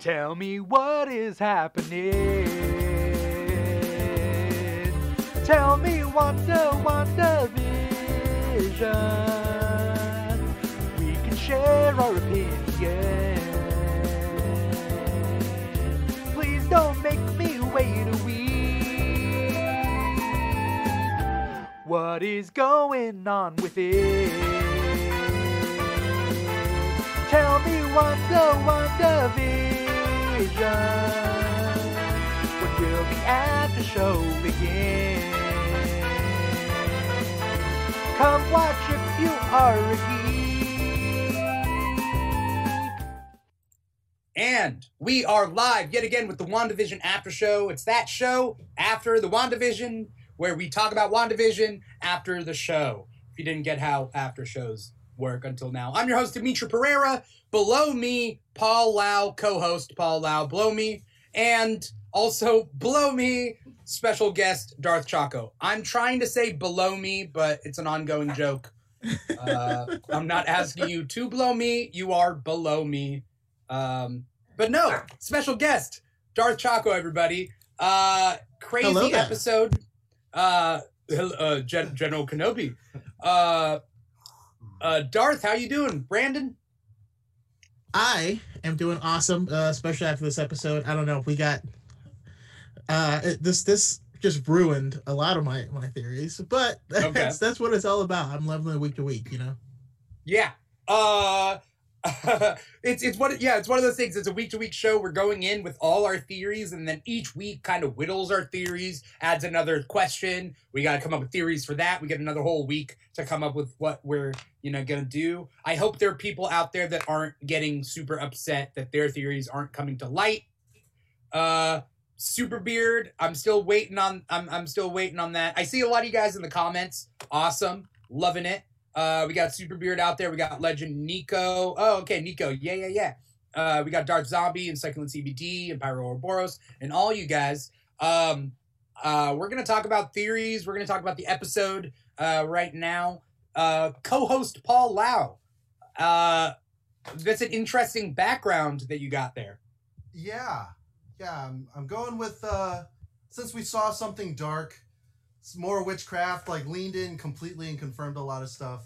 Tell me what is happening. Tell me Wanda, Wanda Vision. We can share our opinions. Please don't make me wait a week. What is going on with it? Tell me Wanda, Wanda Vision. When will the show begin? Come watch if you are a geek. And we are live yet again with the WandaVision After Show. It's that show after the WandaVision where we talk about WandaVision after the show. If you didn't get how after shows work until now, I'm your host, Dimithri Perera. Below me, Paul Lao, co host Paul Lao, below me. And also below me, special guest Darth Choco. I'm trying to say below me, but it's an ongoing joke. Uh, I'm not asking you to blow me. You are below me. Um, but no, special guest, Darth Choco, everybody. Uh, crazy episode. Uh, uh, Gen- General Kenobi. Uh, uh, Darth, how you doing? Brandon? I am doing awesome, uh, especially after this episode. I don't know if we got uh, it, this. This just ruined a lot of my my theories, but that's that's what it's all about. I'm leveling week to week, you know. Yeah. Uh, it's it's one yeah it's one of those things. It's a week to week show. We're going in with all our theories, and then each week kind of whittles our theories, adds another question. We got to come up with theories for that. We get another whole week to come up with what we're you know gonna do. I hope there are people out there that aren't getting super upset that their theories aren't coming to light. Uh. Super beard. I'm still waiting on. I'm I'm still waiting on that. I see a lot of you guys in the comments. Awesome, loving it. Uh, we got Super Beard out there. We got Legend Nico. Oh, okay, Nico. Yeah, yeah, yeah. Uh, we got Dark Zombie and Succulent CBD and Pyro Ouroboros and all you guys. Um, uh, we're gonna talk about theories. We're gonna talk about the episode uh, right now. Uh, co-host Paul Lao. Uh, that's an interesting background that you got there. Yeah, yeah. I'm, I'm going with uh, since we saw something dark, more witchcraft. Like leaned in completely and confirmed a lot of stuff.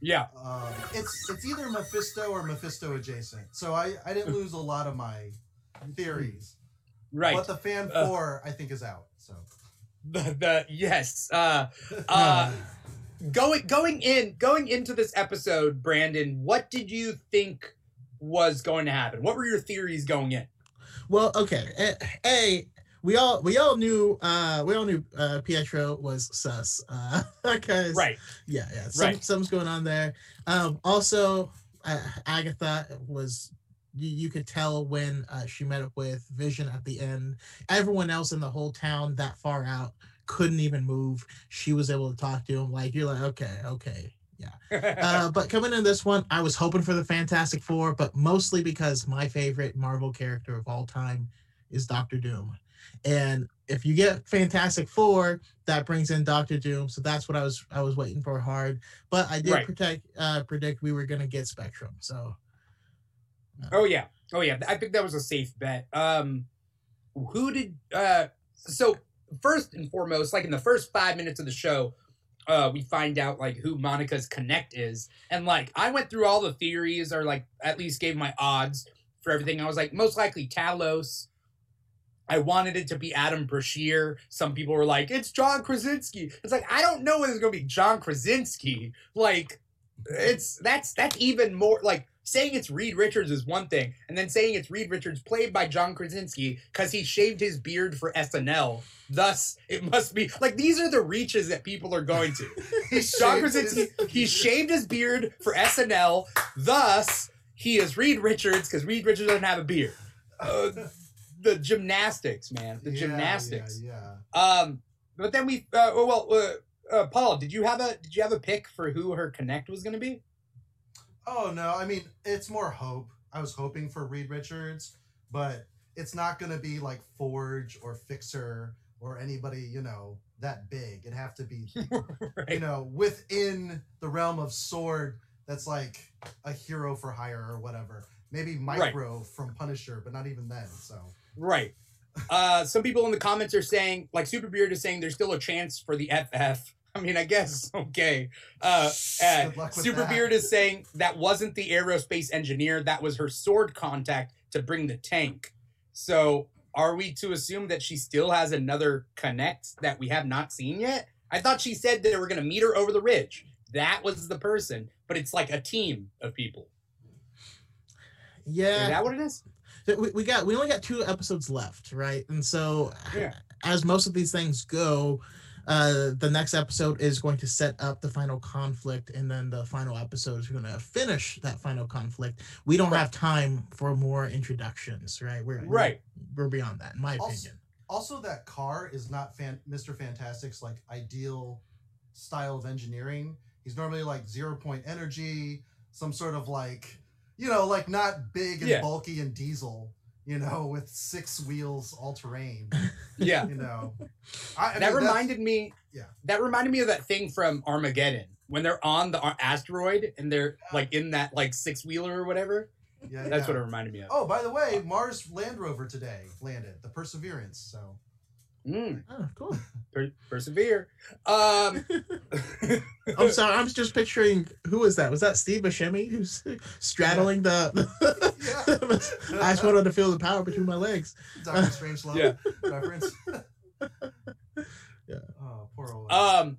Yeah. Um, it's it's either Mephisto or Mephisto adjacent. So I I didn't lose a lot of my theories. Right. But the fan Uh, four I think is out. So the, the yes. Uh, uh, going going in going into this episode, Brandon, what did you think was going to happen? What were your theories going in? Well, okay. A, a we all we all knew uh we all knew uh Pietro was sus uh because Right. yeah yeah some, Right. something's going on there um also uh, agatha was you, you could tell when uh, she met up with vision at the end everyone else in the whole town that far out couldn't even move she was able to talk to him like you're like okay okay yeah. uh, but coming in this one i was hoping for the fantastic four but mostly because my favorite marvel character of all time is doctor doom and if you get fantastic four that brings in Doctor Doom. So that's what I was I was waiting for hard. But I did Right. protect uh predict we were gonna get Spectrum. So oh yeah. Oh yeah. I think that was a safe bet. Um, who did? Uh, so first and foremost, like in the first five minutes of the show, uh, we find out like who Monica's connect is, and like I went through all the theories, or like at least gave my odds for everything. I was like most likely Talos. I wanted it to be Adam Brashear. Some people were like, "It's John Krasinski." It's like I don't know whether it's going to be John Krasinski. Like, it's that's that's even more like saying it's Reed Richards is one thing, and then saying it's Reed Richards played by John Krasinski because he shaved his beard for SNL. Thus, it must be like these are the reaches that people are going to. John Krasinski, he shaved his beard for SNL. Thus, he is Reed Richards because Reed Richards doesn't have a beard. Uh, the gymnastics, man, the Yeah, gymnastics. Yeah, Um, but then we, uh, well, uh, uh, Paul, did you have a did you have a pick for who her connect was going to be? Oh no, I mean it's more hope. I was hoping for Reed Richards, but it's not gonna be like Forge or Fixer or anybody, you know, that big. It'd have to be, you know, within the realm of Sword that's like a hero for hire or whatever. maybe Micro from Punisher, but not even then. So Right. Uh, some people in the comments are saying, like Super Beard is saying, there's still a chance for the FF. I mean, I guess okay. Uh, uh, Good luck with Super that. Beard is saying that wasn't the aerospace engineer. That was her sword contact to bring the tank. So, are we to assume that she still has another connect that we have not seen yet? I thought she said that they were going to meet her over the ridge. That was the person, but it's like a team of people. Yeah, Is that what it is? We, we got we only got two episodes left right and so Yeah. as most of these things go uh the next episode is going to set up the final conflict and then the final episode is going to finish that final conflict we don't Right. have time for more introductions right we're Right. we're beyond that in my Also- opinion also that car is not fan- Mr. Fantastic's like ideal style of engineering. He's normally like zero point energy, some sort of like you know, like not big and Yeah. bulky and diesel, you know, with six wheels all terrain. Yeah. You know. I, I that mean, reminded me yeah. that reminded me of that thing from armageddon when they're on the uh, asteroid and they're like in that like six wheeler or whatever yeah, that's yeah. what it reminded me of Oh, by the way, Mars Land Rover today landed, the Perseverance. So mm, oh cool per- persevere um i'm sorry i'm just picturing who was that was that steve Buscemi who's straddling the, Yeah. i just wanted to feel the power between my legs Doctor Strange Love Yeah. reference. Yeah. Oh, poor old. um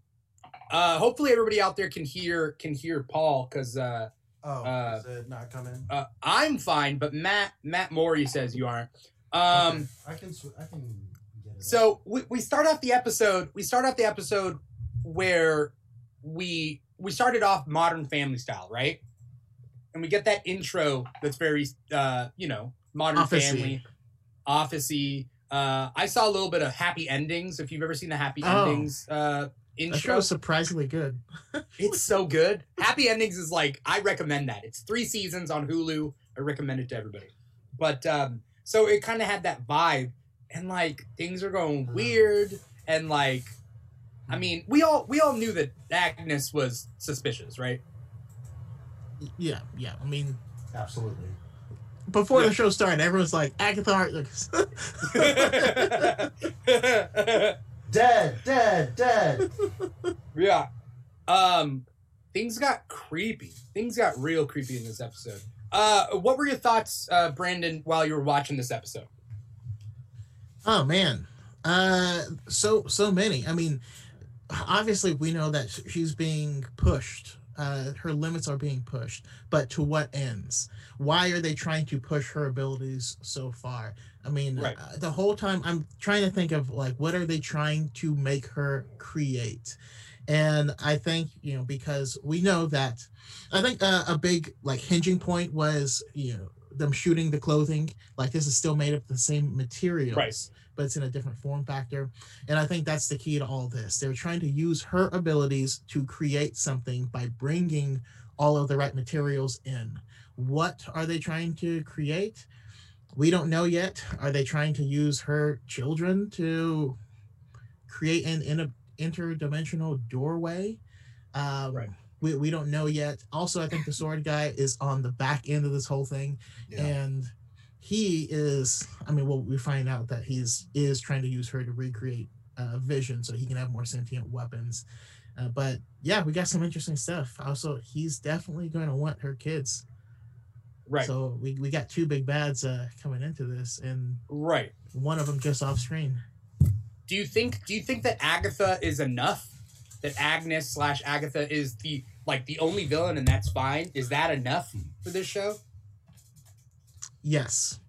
uh hopefully everybody out there can hear can hear paul because uh oh, uh, is it not coming? uh i'm fine but matt matt morey says you aren't um Okay, I can. sw- I can get it. So we, we start off the episode. We start off the episode where we we started off modern family style, right? And we get that intro that's very uh, you know, modern Office-y. family, officey. Uh, I saw a little bit of happy endings. If you've ever seen the happy Oh. endings uh, that show intro, was surprisingly good it's so good. Happy endings is like I recommend that. It's three seasons on Hulu. I recommend it to everybody. But um, so it kind of had that vibe, and like things are going weird, and like, I mean, we all we all knew that Agnes was suspicious, right? yeah yeah i mean absolutely. before Yeah. the show started, everyone's like Agatha Harkness. Dead, dead, dead. yeah. Um, things got creepy. Things got real creepy in this episode. Uh, what were your thoughts, uh, Brandon, while you were watching this episode? Oh man, uh, so so many. I mean, obviously we know that she's being pushed. Uh, her limits are being pushed, but to what ends? Why are they trying to push her abilities so far? I mean, Right. uh, the whole time I'm trying to think of like what are they trying to make her create? And I think you know because we know that I think uh, a big like hinging point was you know them shooting the clothing like this is still made of the same materials Right. but it's in a different form factor. And i think that's the key to all this. They're trying to use her abilities to create something by bringing all of the right materials in. What are they trying to create? We don't know yet. Are they trying to use her children to create an in interdimensional doorway? Um, Right. We, we don't know yet also i think the sword guy is on the back end of this whole thing Yeah. and he is i mean well we find out that he's is trying to use her to recreate uh, vision so he can have more sentient weapons uh, but yeah we got some interesting stuff also he's definitely going to want her kids Right. so we, we got two big bads uh, coming into this and right. one of them just off screen do you think do you think that agatha is enough that agnes slash agatha is the like the only villain and that's fine is that enough for this show Yes.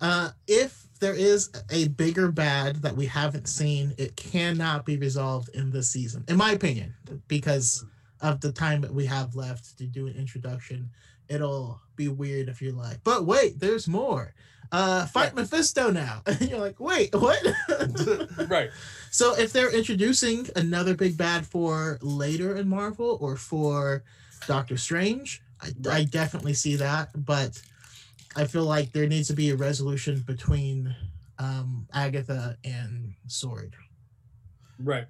Uh, if there is a bigger bad that we haven't seen, it cannot be resolved in this season, in my opinion, because of the time that we have left to do an introduction. It'll be weird if you're like, but wait, there's more. Uh, fight Mephisto now. And you're like, wait, what? right So if they're introducing another big bad for later in Marvel or for Doctor Strange, I, I definitely see that. But I feel like there needs to be a resolution between um, Agatha and Sword. right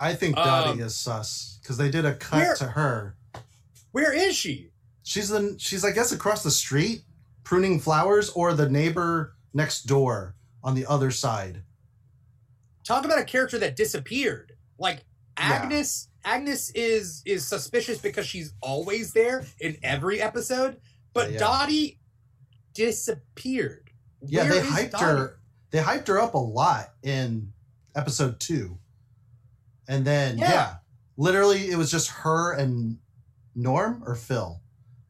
I think Um, Dottie is sus because they did a cut Where- to her. where is she She's in. She's I guess across the street. Pruning flowers or the neighbor next door on the other side. Talk about a character that disappeared. Like Yeah. Agnes. Agnes is is suspicious because she's always there in every episode, but Yeah. Dottie disappeared. Yeah, Where they hyped Dottie? her. They hyped her up a lot in episode two, and then Yeah. yeah. literally it was just her and Norm or Phil.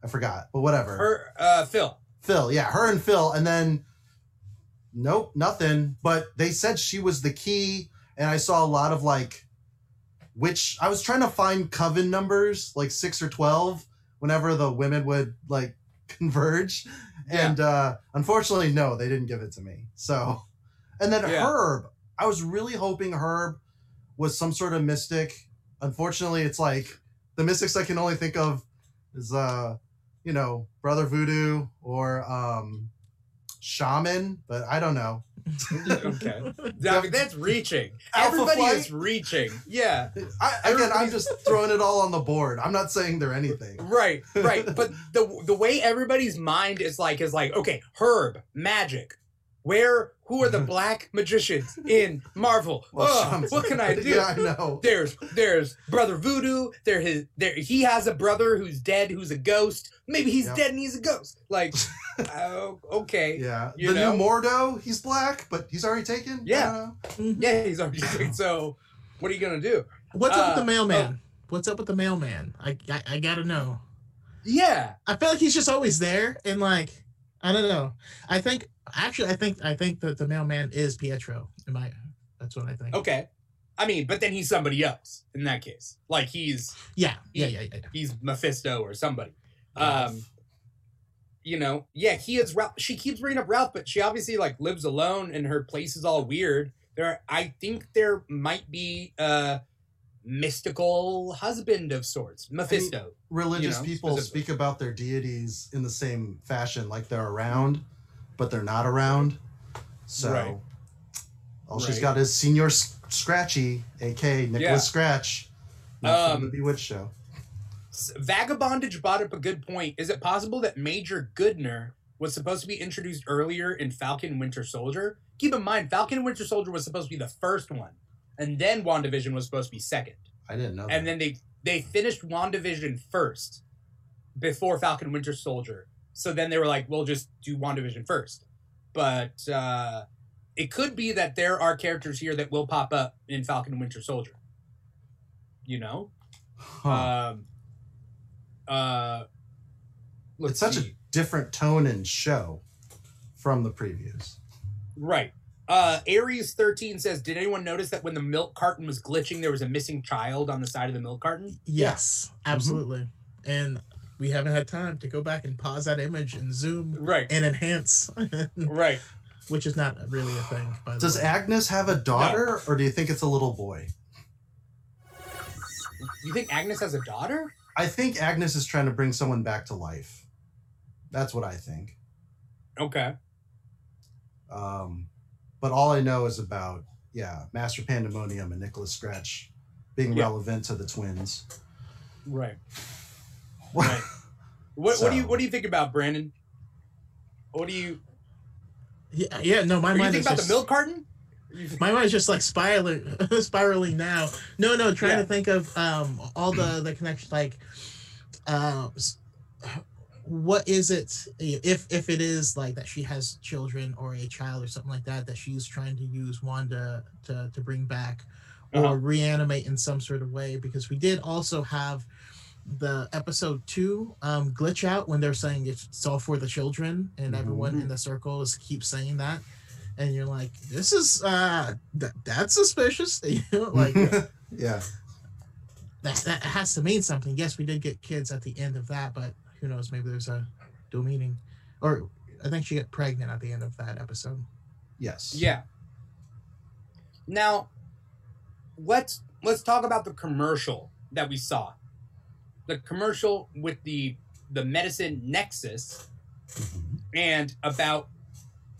I forgot, but whatever. Her, uh, Phil. Phil, yeah, her and Phil, and then nope, nothing. But they said she was the key, and I saw a lot of like, which I was trying to find coven numbers like six or twelve whenever the women would like converge, Yeah. and uh unfortunately, no, they didn't give it to me. So, and then Yeah. Herb, I was really hoping Herb was some sort of mystic. Unfortunately, it's like the mystics I can only think of is uh you know, Brother Voodoo or um Shaman, but I don't know. Okay. I mean, that's reaching. Alpha Everybody Flight? is reaching. Yeah. I, again, I'm just throwing it all on the board. I'm not saying they're anything. Right, right. But the the way everybody's mind is like is like, okay, Herb, magic. Where who are the black magicians in Marvel? Well, Ugh, what can I do? Yeah, I know. There's there's brother Voodoo. There his there he has a brother who's dead, who's a ghost. Maybe he's Yep. dead and he's a ghost. Like, oh, okay, Yeah, You the know? new Mordo, he's black, but he's already taken. Yeah. don't yeah, he's already taken. So, what are you gonna do? What's up with Uh, the mailman? What's up with the mailman? I, I I gotta know. Yeah, I feel like he's just always there, and like I don't know. I think actually, I think I think that the mailman is Pietro. In my, that's what I think. okay. I mean, but then he's somebody else in that case. Like he's Yeah, yeah, yeah, yeah. he's Mephisto or somebody. Um, you know, yeah, he is Ralph. She keeps bringing up Ralph, but she obviously like lives alone, and her place is all weird. There, I think there might be a mystical husband of sorts, Mephisto. Religious You know, people speak about their deities in the same fashion, like they're around, but they're not around. So, Right. all she's got is Senior Scratchy, aka Nicholas Yeah. Scratch, not from Um, the Bewitched show. Vagabondage brought up a good point. Is it possible that Major Goodner was supposed to be introduced earlier in Falcon Winter Soldier? Keep in mind, Falcon Winter Soldier was supposed to be the first one, and then WandaVision was supposed to be second. I didn't know. and that. then they they finished WandaVision first before Falcon Winter Soldier. So then they were like, "We'll just do WandaVision first. But uh, it could be that there are characters here that will pop up in Falcon and Winter Soldier. You know, Huh. um, uh, it's such see. a different tone and show from the previews. right. Uh, Aries thirteen says, "Did anyone notice that when the milk carton was glitching, there was a missing child on the side of the milk carton?" Yes, Mm-hmm. absolutely. And we haven't had time to go back and pause that image and zoom Right. and enhance, Right. which is not really a thing. By the Does way. Agnes have a daughter, or do you think it's a little boy? You think Agnes has a daughter? I think Agnes is trying to bring someone back to life. That's what I think. Okay. Um, but all I know is about yeah, Master Pandemonium and Nicholas Scratch being Yeah. relevant to the twins. Right. Right. What What do you What do you think about Brandon? What do you? Yeah, yeah. No, my What do you think about just, the milk carton? My mind is just like spiraling, spiraling now. No, no, trying Yeah. to think of um all the the connections. Like, uh, what is it if if it is like that she has children or a child or something like that that she's trying to use Wanda to to bring back or Uh-huh. reanimate in some sort of way because we did also have the episode two um glitch out when they're saying it's, it's all for the children and everyone Mhm. in the circle is keep saying that and you're like this is uh that, that's suspicious you know like yeah, that, that has to mean something yes we did get kids at the end of that but who knows maybe there's a dual meaning or i think she got pregnant at the end of that episode yes, Yeah. Now, let's let's talk about the commercial that we saw. The commercial with the the medicine Nexus Mhm. and about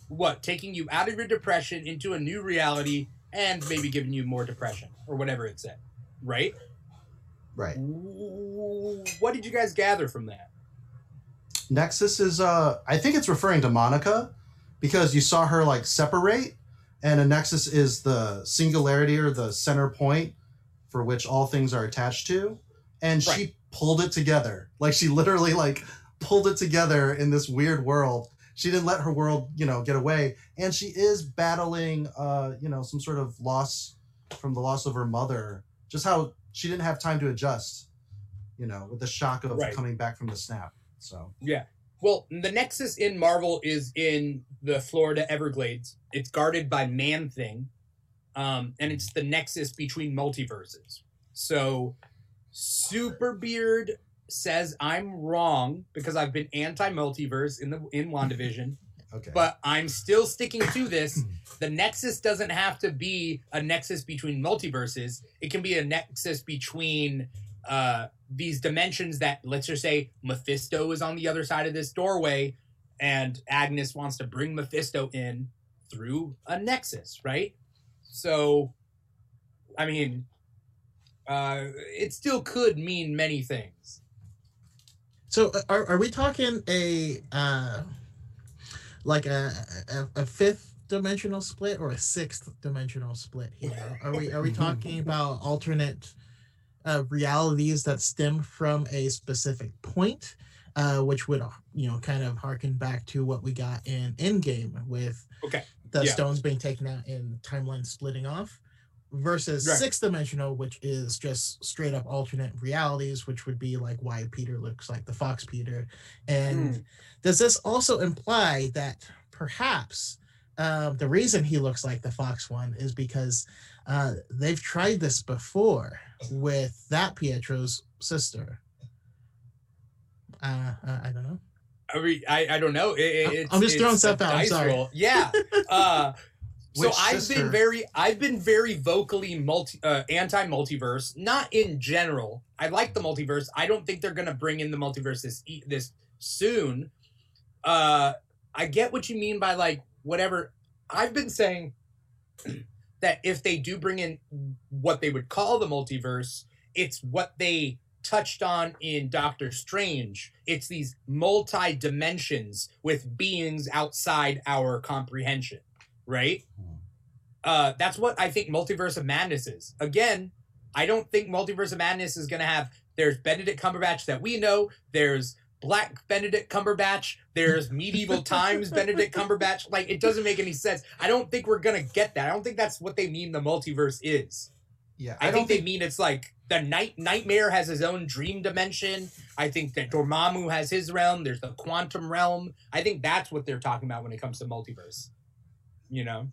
what taking you out of your depression into a new reality and maybe giving you more depression or whatever it said, right? right. What did you guys gather from that? Nexus is uh I think it's referring to Monica because you saw her like separate and a nexus is the singularity or the center point for which all things are attached to and Right. she pulled it together. Like she literally like pulled it together in this weird world. She didn't let her world, you know, get away and she is battling uh, you know, some sort of loss from the loss of her mother. Just how she didn't have time to adjust, you know, with the shock of Right. coming back from the snap. So, Yeah. Well, the Nexus in Marvel is in the Florida Everglades. It's guarded by Man Thing, um, and it's the nexus between multiverses. So, Super Beard says I'm wrong because I've been anti-multiverse in the in Wandavision, okay. but I'm still sticking to this. The Nexus doesn't have to be a nexus between multiverses. It can be a nexus between uh, these dimensions that, let's just say, Mephisto is on the other side of this doorway, and Agnes wants to bring Mephisto in through a nexus, right? So, I mean, uh, it still could mean many things. So uh, are, are we talking a uh like a, a a fifth dimensional split or a sixth dimensional split here? Are we are we talking about alternate uh realities that stem from a specific point? Uh, which would you know kind of harken back to what we got in Endgame with Okay, the yeah. stones being taken out and timeline splitting off versus Right. sixth dimensional which is just straight up alternate realities which would be like why peter looks like the fox peter and Hmm. does this also imply that perhaps um, the reason he looks like the fox one is because uh, they've tried this before with that pietro's sister uh, uh, i don't know I, mean, I, don't know. It, I'm- it's, I'm just throwing stuff out, I'm sorry. roll. Yeah. Uh, so I've sister? been very I've been very vocally multi uh, anti multiverse. Not in general. I like the multiverse. I don't think they're gonna bring in the multiverse this this soon. Uh, I get what you mean by like whatever. I've been saying that if they do bring in what they would call the multiverse, it's what they touched on in Doctor Strange. It's these multi dimensions with beings outside our comprehension, right? Hmm. Uh, that's what I think Multiverse of Madness is. Again, I don't think Multiverse of Madness is going to have. There's Benedict Cumberbatch that we know. There's Black Benedict Cumberbatch. There's Medieval Times Benedict Cumberbatch. Like, it doesn't make any sense. I don't think we're going to get that. I don't think that's what they mean the multiverse is. yeah, I, I, think don't they think mean it's like the night nightmare has his own dream dimension. I think that Dormammu has his realm. There's the quantum realm. I think that's what they're talking about when it comes to multiverse. You know,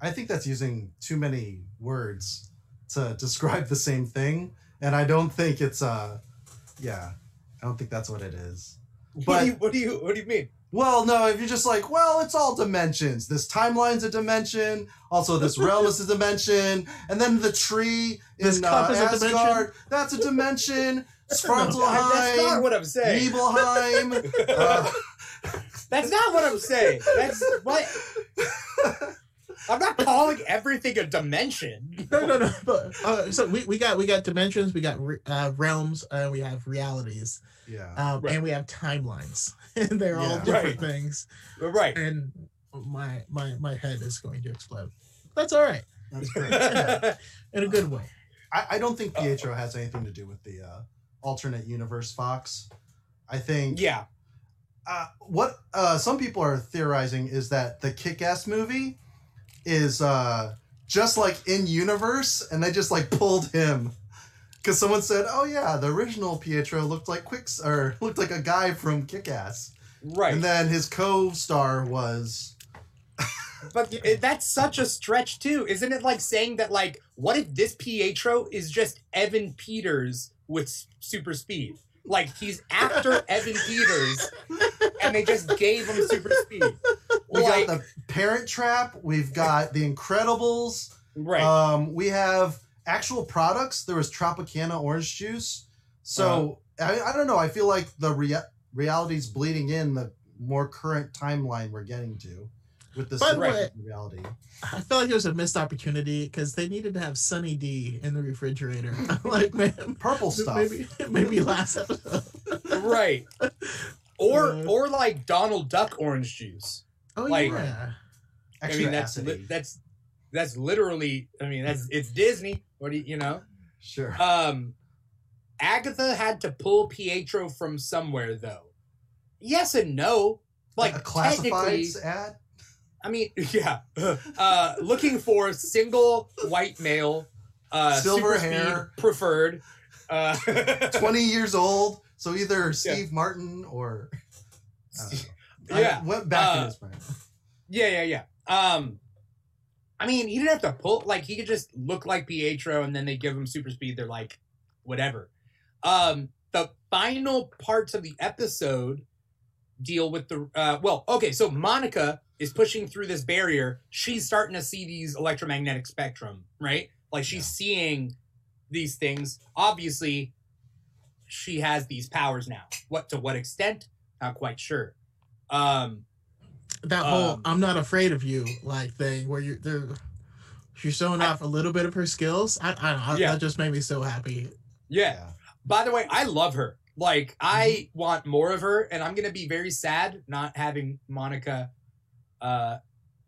I think that's using too many words to describe the same thing, and I don't think it's uh, yeah, I don't think that's what it is. what But- do you what do you what do you mean? Well, no, if you're just like, well, it's all dimensions. This timeline's a dimension. Also, this realm is a dimension, and then the tree This in cup uh, is a? Asgard, that's a dimension. That's not what I'm saying. Nibelheim. uh, That's not what I'm saying. That's what I'm not calling everything a dimension. no no no but uh, so we, we got we got dimensions we got re- uh, realms uh, we have realities yeah. um, Right. and we have timelines and they're all different Right. things Right. and my my my head is going to explode that's all right That's great. in a good way I, I don't think Pietro has anything to do with the uh, alternate universe Fox. I think yeah. Uh, what uh, some people are theorizing is that the Kick-Ass movie is uh, just like in universe, and they just like pulled him because someone said, "Oh yeah, the original Pietro looked like Quicks or looked like a guy from Kick-Ass," Right. and then his co-star was But that's such a stretch too, isn't it? Like saying that, like, what if this Pietro is just Evan Peters with super speed? Like he's after Evan Peters, and they just gave him super speed. we Like, got the Parent Trap, we've got the Incredibles. right, Um, we have actual products. There was Tropicana orange juice. So Uh-huh. I, I don't know. I feel like the rea- reality's bleeding in the more current timeline we're getting to with this By the way- reality. i felt like it was a missed opportunity because they needed to have sunny d in the refrigerator like man Purple stuff. maybe maybe last episode right. or Uh. or like Donald Duck orange juice. Oh Like- yeah. Extra I mean, that's li- that's that's literally. I mean, that's it's Disney. What do you you know? sure. Um, Agatha had to pull Pietro from somewhere, though. Yes and no. Like a technically, classifieds ad. I mean, yeah. Uh, looking for single white male, uh, Silver super speed hair. preferred. Uh, 20 years old. So either Steve Martin or. I don't know. Yeah. I went back Uh, in his brain. Yeah, yeah, yeah. Um, I mean, he didn't have to pull. Like, he could just look like Pietro, and then they give him super speed. They're like, whatever. Um, the final parts of the episode deal with the. Uh, well, okay, so Monica is pushing through this barrier. She's starting to see these electromagnetic spectrum, right? Like, she's seeing these things. Obviously, she has these powers now. What to what extent? Not quite sure. Um, That whole Um, "I'm not afraid of you" like thing, where you're they're, she's showing I- off a little bit of her skills. I, I don't know. Yeah. That just made me so happy. yeah. Yeah. By the way, I love her. Like, I want more of her, and I'm gonna be very sad not having Monica. Uh,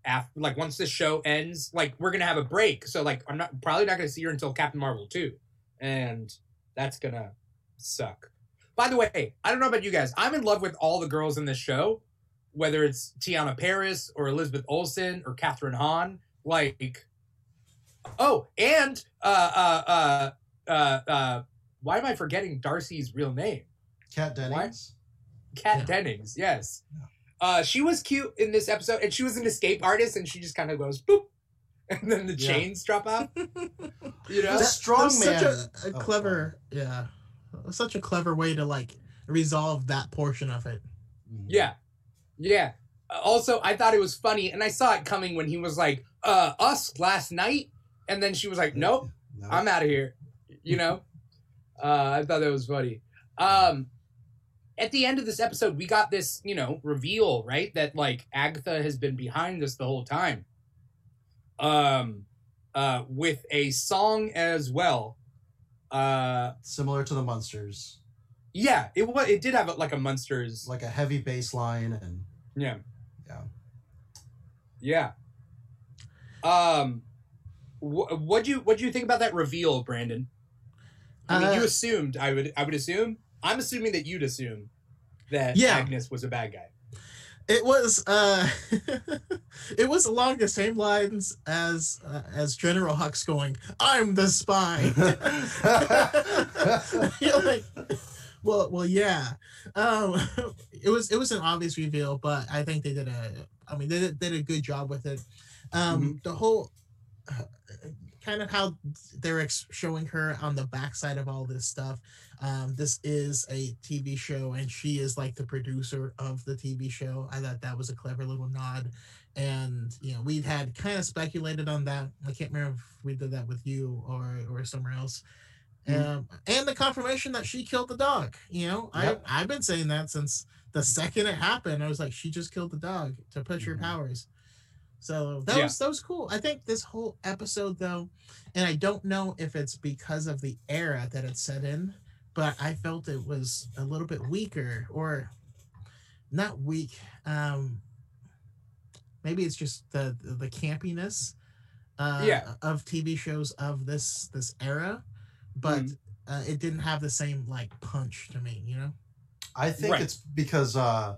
after like once this show ends, like we're gonna have a break, so like I'm not probably not gonna see her until Captain Marvel two, and that's gonna suck. By the way, I don't know about you guys. I'm in love with all the girls in this show, whether it's Teyonah Parris or Elizabeth Olsen or Kathryn Hahn. Like, oh, and uh, uh, uh, uh, uh, why am I forgetting Darcy's real name? Kat Dennings. Kat Yeah. Dennings. Yes. Yeah. Uh, she was cute in this episode, and she was an escape artist, and she just kind of goes boop, and then the Yeah. chains drop out. You know, The strong That's such man. a, a Oh, clever, yeah, such a clever way to like resolve that portion of it. Mhm. Yeah. Yeah. Also, I thought it was funny, and I saw it coming when he was like, uh, us last night. And then she was like, nope, No. I'm out of here. You know? uh, I thought that was funny. Um, at the end of this episode, we got this, you know, reveal, right? That like Agatha has been behind this the whole time. Um, uh, with a song as well. Uh, Similar to the Munsters. yeah, it was. It did have like a monsters. Like a heavy bass line and. Yeah. Yeah. Yeah. Um, wh- what'd you what'd you think about that reveal, Brandon? I mean, Uh, you assumed I would I would assume. I'm assuming that you'd assume that Yeah. Agnes was a bad guy. It was uh it was along the same lines as uh, as General Hux going, "I'm the spy." You're like, well, well, yeah. Um, it was it was an obvious reveal, but I think they did a. I mean, they did, did a good job with it. Um, The whole uh, kind of how they're ex- showing her on the backside of all this stuff. Um, this is a TV show, and she is like the producer of the TV show. I thought that was a clever little nod. And you know, we had kind of speculated on that. I can't remember if we did that with you or or somewhere else. Mhm. Um, and the confirmation that she killed the dog. You know, Yep. I I've been saying that since the second it happened. I was like, she just killed the dog to push her Mhm. powers. So that Yeah. was that was cool. I think this whole episode though, and I don't know if it's because of the era that it's set in, but I felt it was a little bit weaker or not weak. Um maybe it's just the the, the campiness uh Yeah. of TV shows of this this era, but Mhm. uh, it didn't have the same like punch to me, you know? I think Right. it's because uh,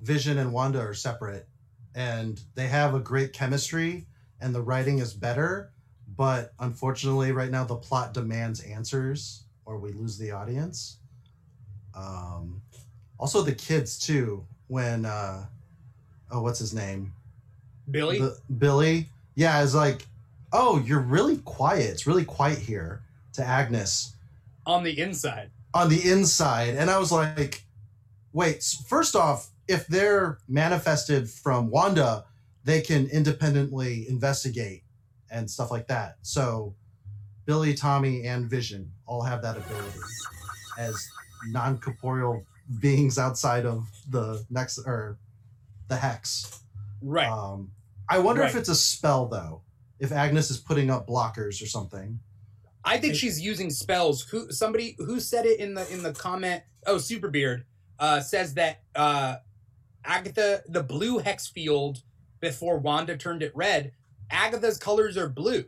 Vision and Wanda are separate, and they have a great chemistry, and the writing is better. But unfortunately, right now the plot demands answers, or we lose the audience. Um, also, the kids too. When uh, oh, what's his name? Billy. The, Billy. Yeah, it's like, oh, you're really quiet. It's really quiet here. To Agnes, on the inside. on the inside and i was like wait first off if they're manifested from wanda they can independently investigate and stuff like that so billy tommy and vision all have that ability as non-corporeal beings outside of the next or the hex Right. um, i wonder if it's a spell though if agnes is putting up blockers or something I think she's using spells. Who somebody who said it in the in the comment? Oh, Superbeard. uh, says that uh, Agatha, the blue hex field before Wanda turned it red, Agatha's colors are blue.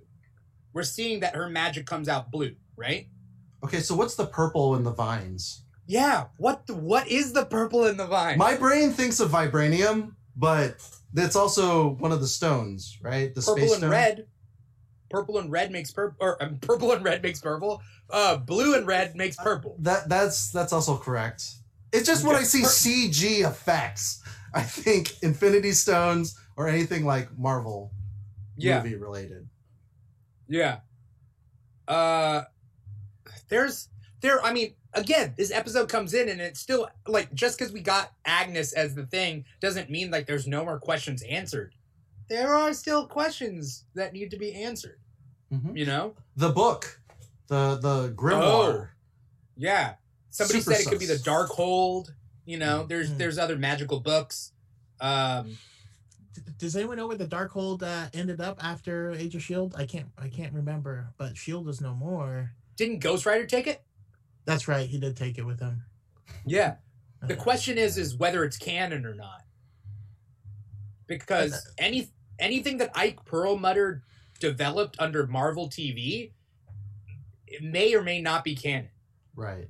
We're seeing that her magic comes out blue, right? Okay, so what's the purple in the vines? Yeah. What the, what is the purple in the vines? My brain thinks of vibranium, but it's also one of the stones, right? The purple space and stone. red. Purple and red makes purple, or um, purple and red makes purple. Uh, blue and red makes purple. That that's that's also correct. It's just when I see CG effects, I think Infinity Stones or anything like Marvel Yeah, movie related. Yeah. Uh, there's there. I mean, again, this episode comes in and it's still like just because we got Agnes as the thing doesn't mean like there's no more questions answered. There are still questions that need to be answered. Mhm. You know? The book, the the grimoire. Yeah. Somebody Super said it could be the sus. Dark Hold. You know, there's Mm. there's other magical books. Um, Does anyone know where the Darkhold uh, ended up after Age of Shield? I can't. I can't remember. But Shield is no more. didn't Ghost Rider take it? That's right. He did take it with him. Yeah. The Uh, question is is whether it's canon or not. Because any anything that Ike Perlmutter developed under Marvel TV it may or may not be canon. Right.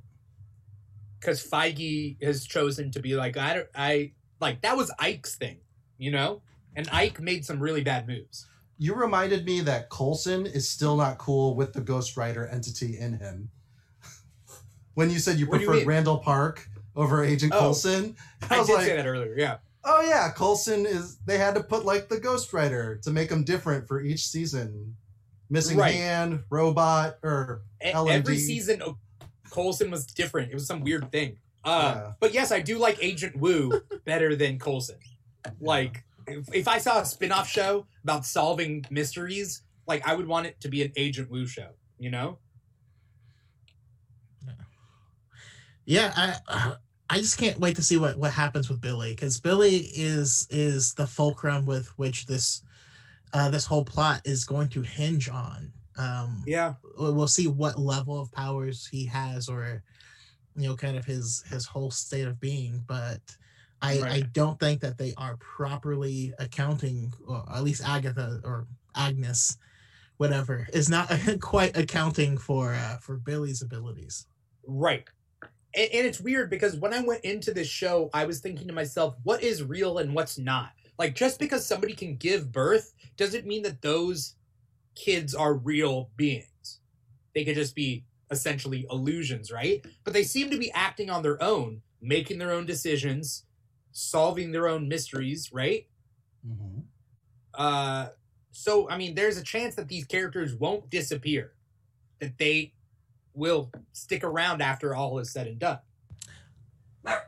Because Feige has chosen to be like, I don't I like that was Ike's thing, you know? And Ike made some really bad moves. You reminded me that Coulson is still not cool with the Ghost Rider entity in him. when you said you What do you preferred? Randall Park over Agent Oh, Coulson, I, I, was did like, say that earlier, yeah. oh yeah, Coulson is. They had to put like the Ghost Rider to make him different for each season. Missing Right. hand, robot, or E- LMD. Every season, oh, Coulson was different. It was some weird thing. Uh, Yeah. But yes, I do like Agent Wu better than Coulson. Like, if, if I saw a spin off show about solving mysteries, like, I would want it to be an Agent Wu show, you know? Yeah, I I just can't wait to see what what happens with Billy because Billy is is the fulcrum with which this uh this whole plot is going to hinge on. Um, Yeah. we'll we'll see what level of powers he has or you know kind of his his whole state of being but i i don't think that they are properly accounting or at least agatha or agnes whatever is not quite accounting for uh for billy's abilities Right. And, and it's weird because when I went into this show, I was thinking to myself, what is real and what's not? Like, just because somebody can give birth doesn't mean that those kids are real beings. They could just be essentially illusions, right? But they seem to be acting on their own, making their own decisions, solving their own mysteries, right? Mhm. Uh, so I mean, there's a chance that these characters won't disappear, that they will stick around after all is said and done.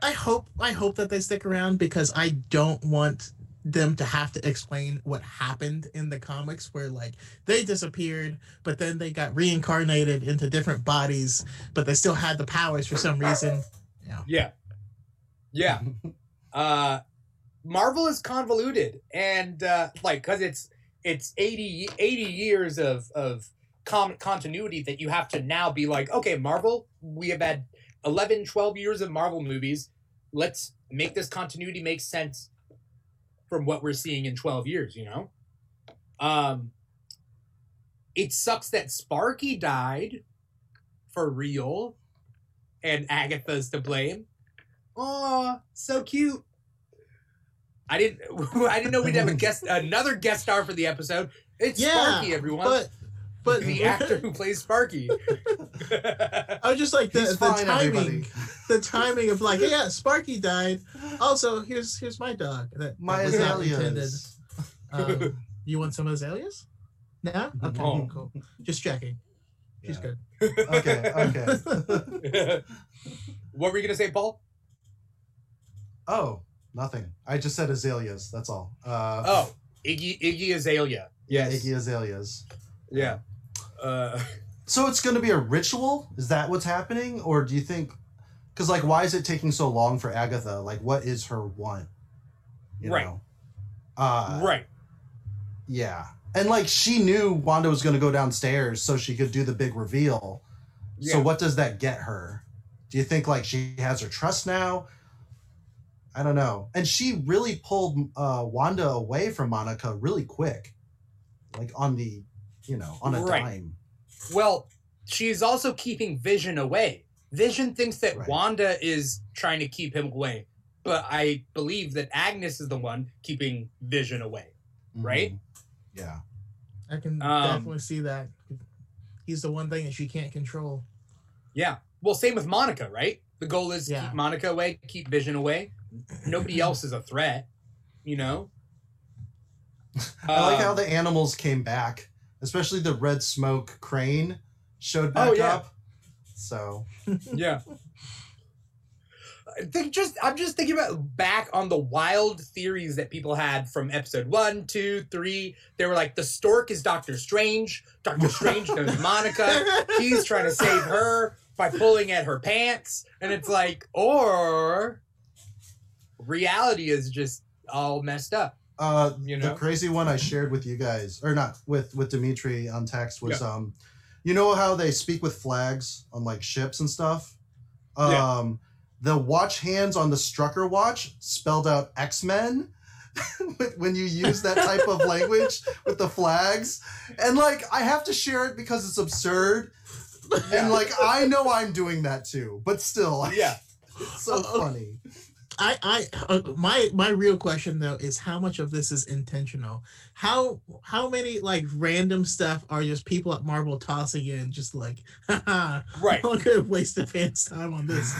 i hope i hope that they stick around because i don't want them to have to explain what happened in the comics where like they disappeared but then they got reincarnated into different bodies but they still had the powers for some reason yeah Yeah, yeah. uh, Marvel is convoluted, and uh, like because it's it's 80, 80 years of of com- continuity that you have to now be like, okay, Marvel, we have had 11, 12 years of Marvel movies. Let's make this continuity make sense from what we're seeing in 12 years, you know? Um it sucks that Sparky died for real and Agatha's to blame. Oh, so cute. I didn't I didn't know we'd have a guest another guest star for the episode. It's Yeah, Sparky, everyone. but but the actor who plays Sparky. I was just like the, the fine, timing, everybody. the timing of like, yeah, Sparky died. Also, here's here's my dog. That, My that was azaleas. Um, you want some azaleas? No. Okay, No. cool. Just checking. She's Yeah. good. Okay, okay. what were you gonna say, Paul? Oh, nothing. I just said azaleas. That's all. Uh, Oh, Iggy Iggy Azalea. yeah, Iggy azaleas. Yeah. Uh, So it's going to be a ritual? Is that what's happening, or do you think? Because like, why is it taking so long for Agatha? Like, what is her want? You Right. Know? Uh, right. Yeah, and like she knew Wanda was going to go downstairs so she could do the big reveal. Yeah. So what does that get her? Do you think like she has her trust now? I don't know. And she really pulled uh, Wanda away from Monica really quick, like on the, you know, on a Right. dime. Well, she's also keeping Vision away. Vision thinks that Right. Wanda is trying to keep him away, but I believe that Agnes is the one keeping Vision away. Right? Mhm. Yeah. I can Um, definitely see that. He's the one thing that she can't control. Yeah. Well, same with Monica, right? The goal is Yeah. keep Monica away, keep Vision away. Nobody else is a threat, you know. I like how Um, the animals came back, especially the red smoke crane showed back Oh, yeah. up. So yeah. I think just I'm just thinking about back on the wild theories that people had from episode one, two, three. They were like the stork is Doctor Strange. Doctor Strange knows Monica. He's trying to save her by pulling at her pants. And it's like, or reality is just all messed up. uh You the crazy one I shared with you guys, or not with with Dimithri on text was um you know how they speak with flags on like ships and stuff? Um Yeah. the watch hands on the Strucker watch spelled out X-Men. when you use that type of language with the flags and like i have to share it because it's absurd Yeah. and like i know i'm doing that too but still Yeah. it's so funny I, I, uh, my, my real question though is how much of this is intentional? How, how many like random stuff are just people at Marvel tossing in, just like, haha, Right. I'm gonna waste the fans' time on this.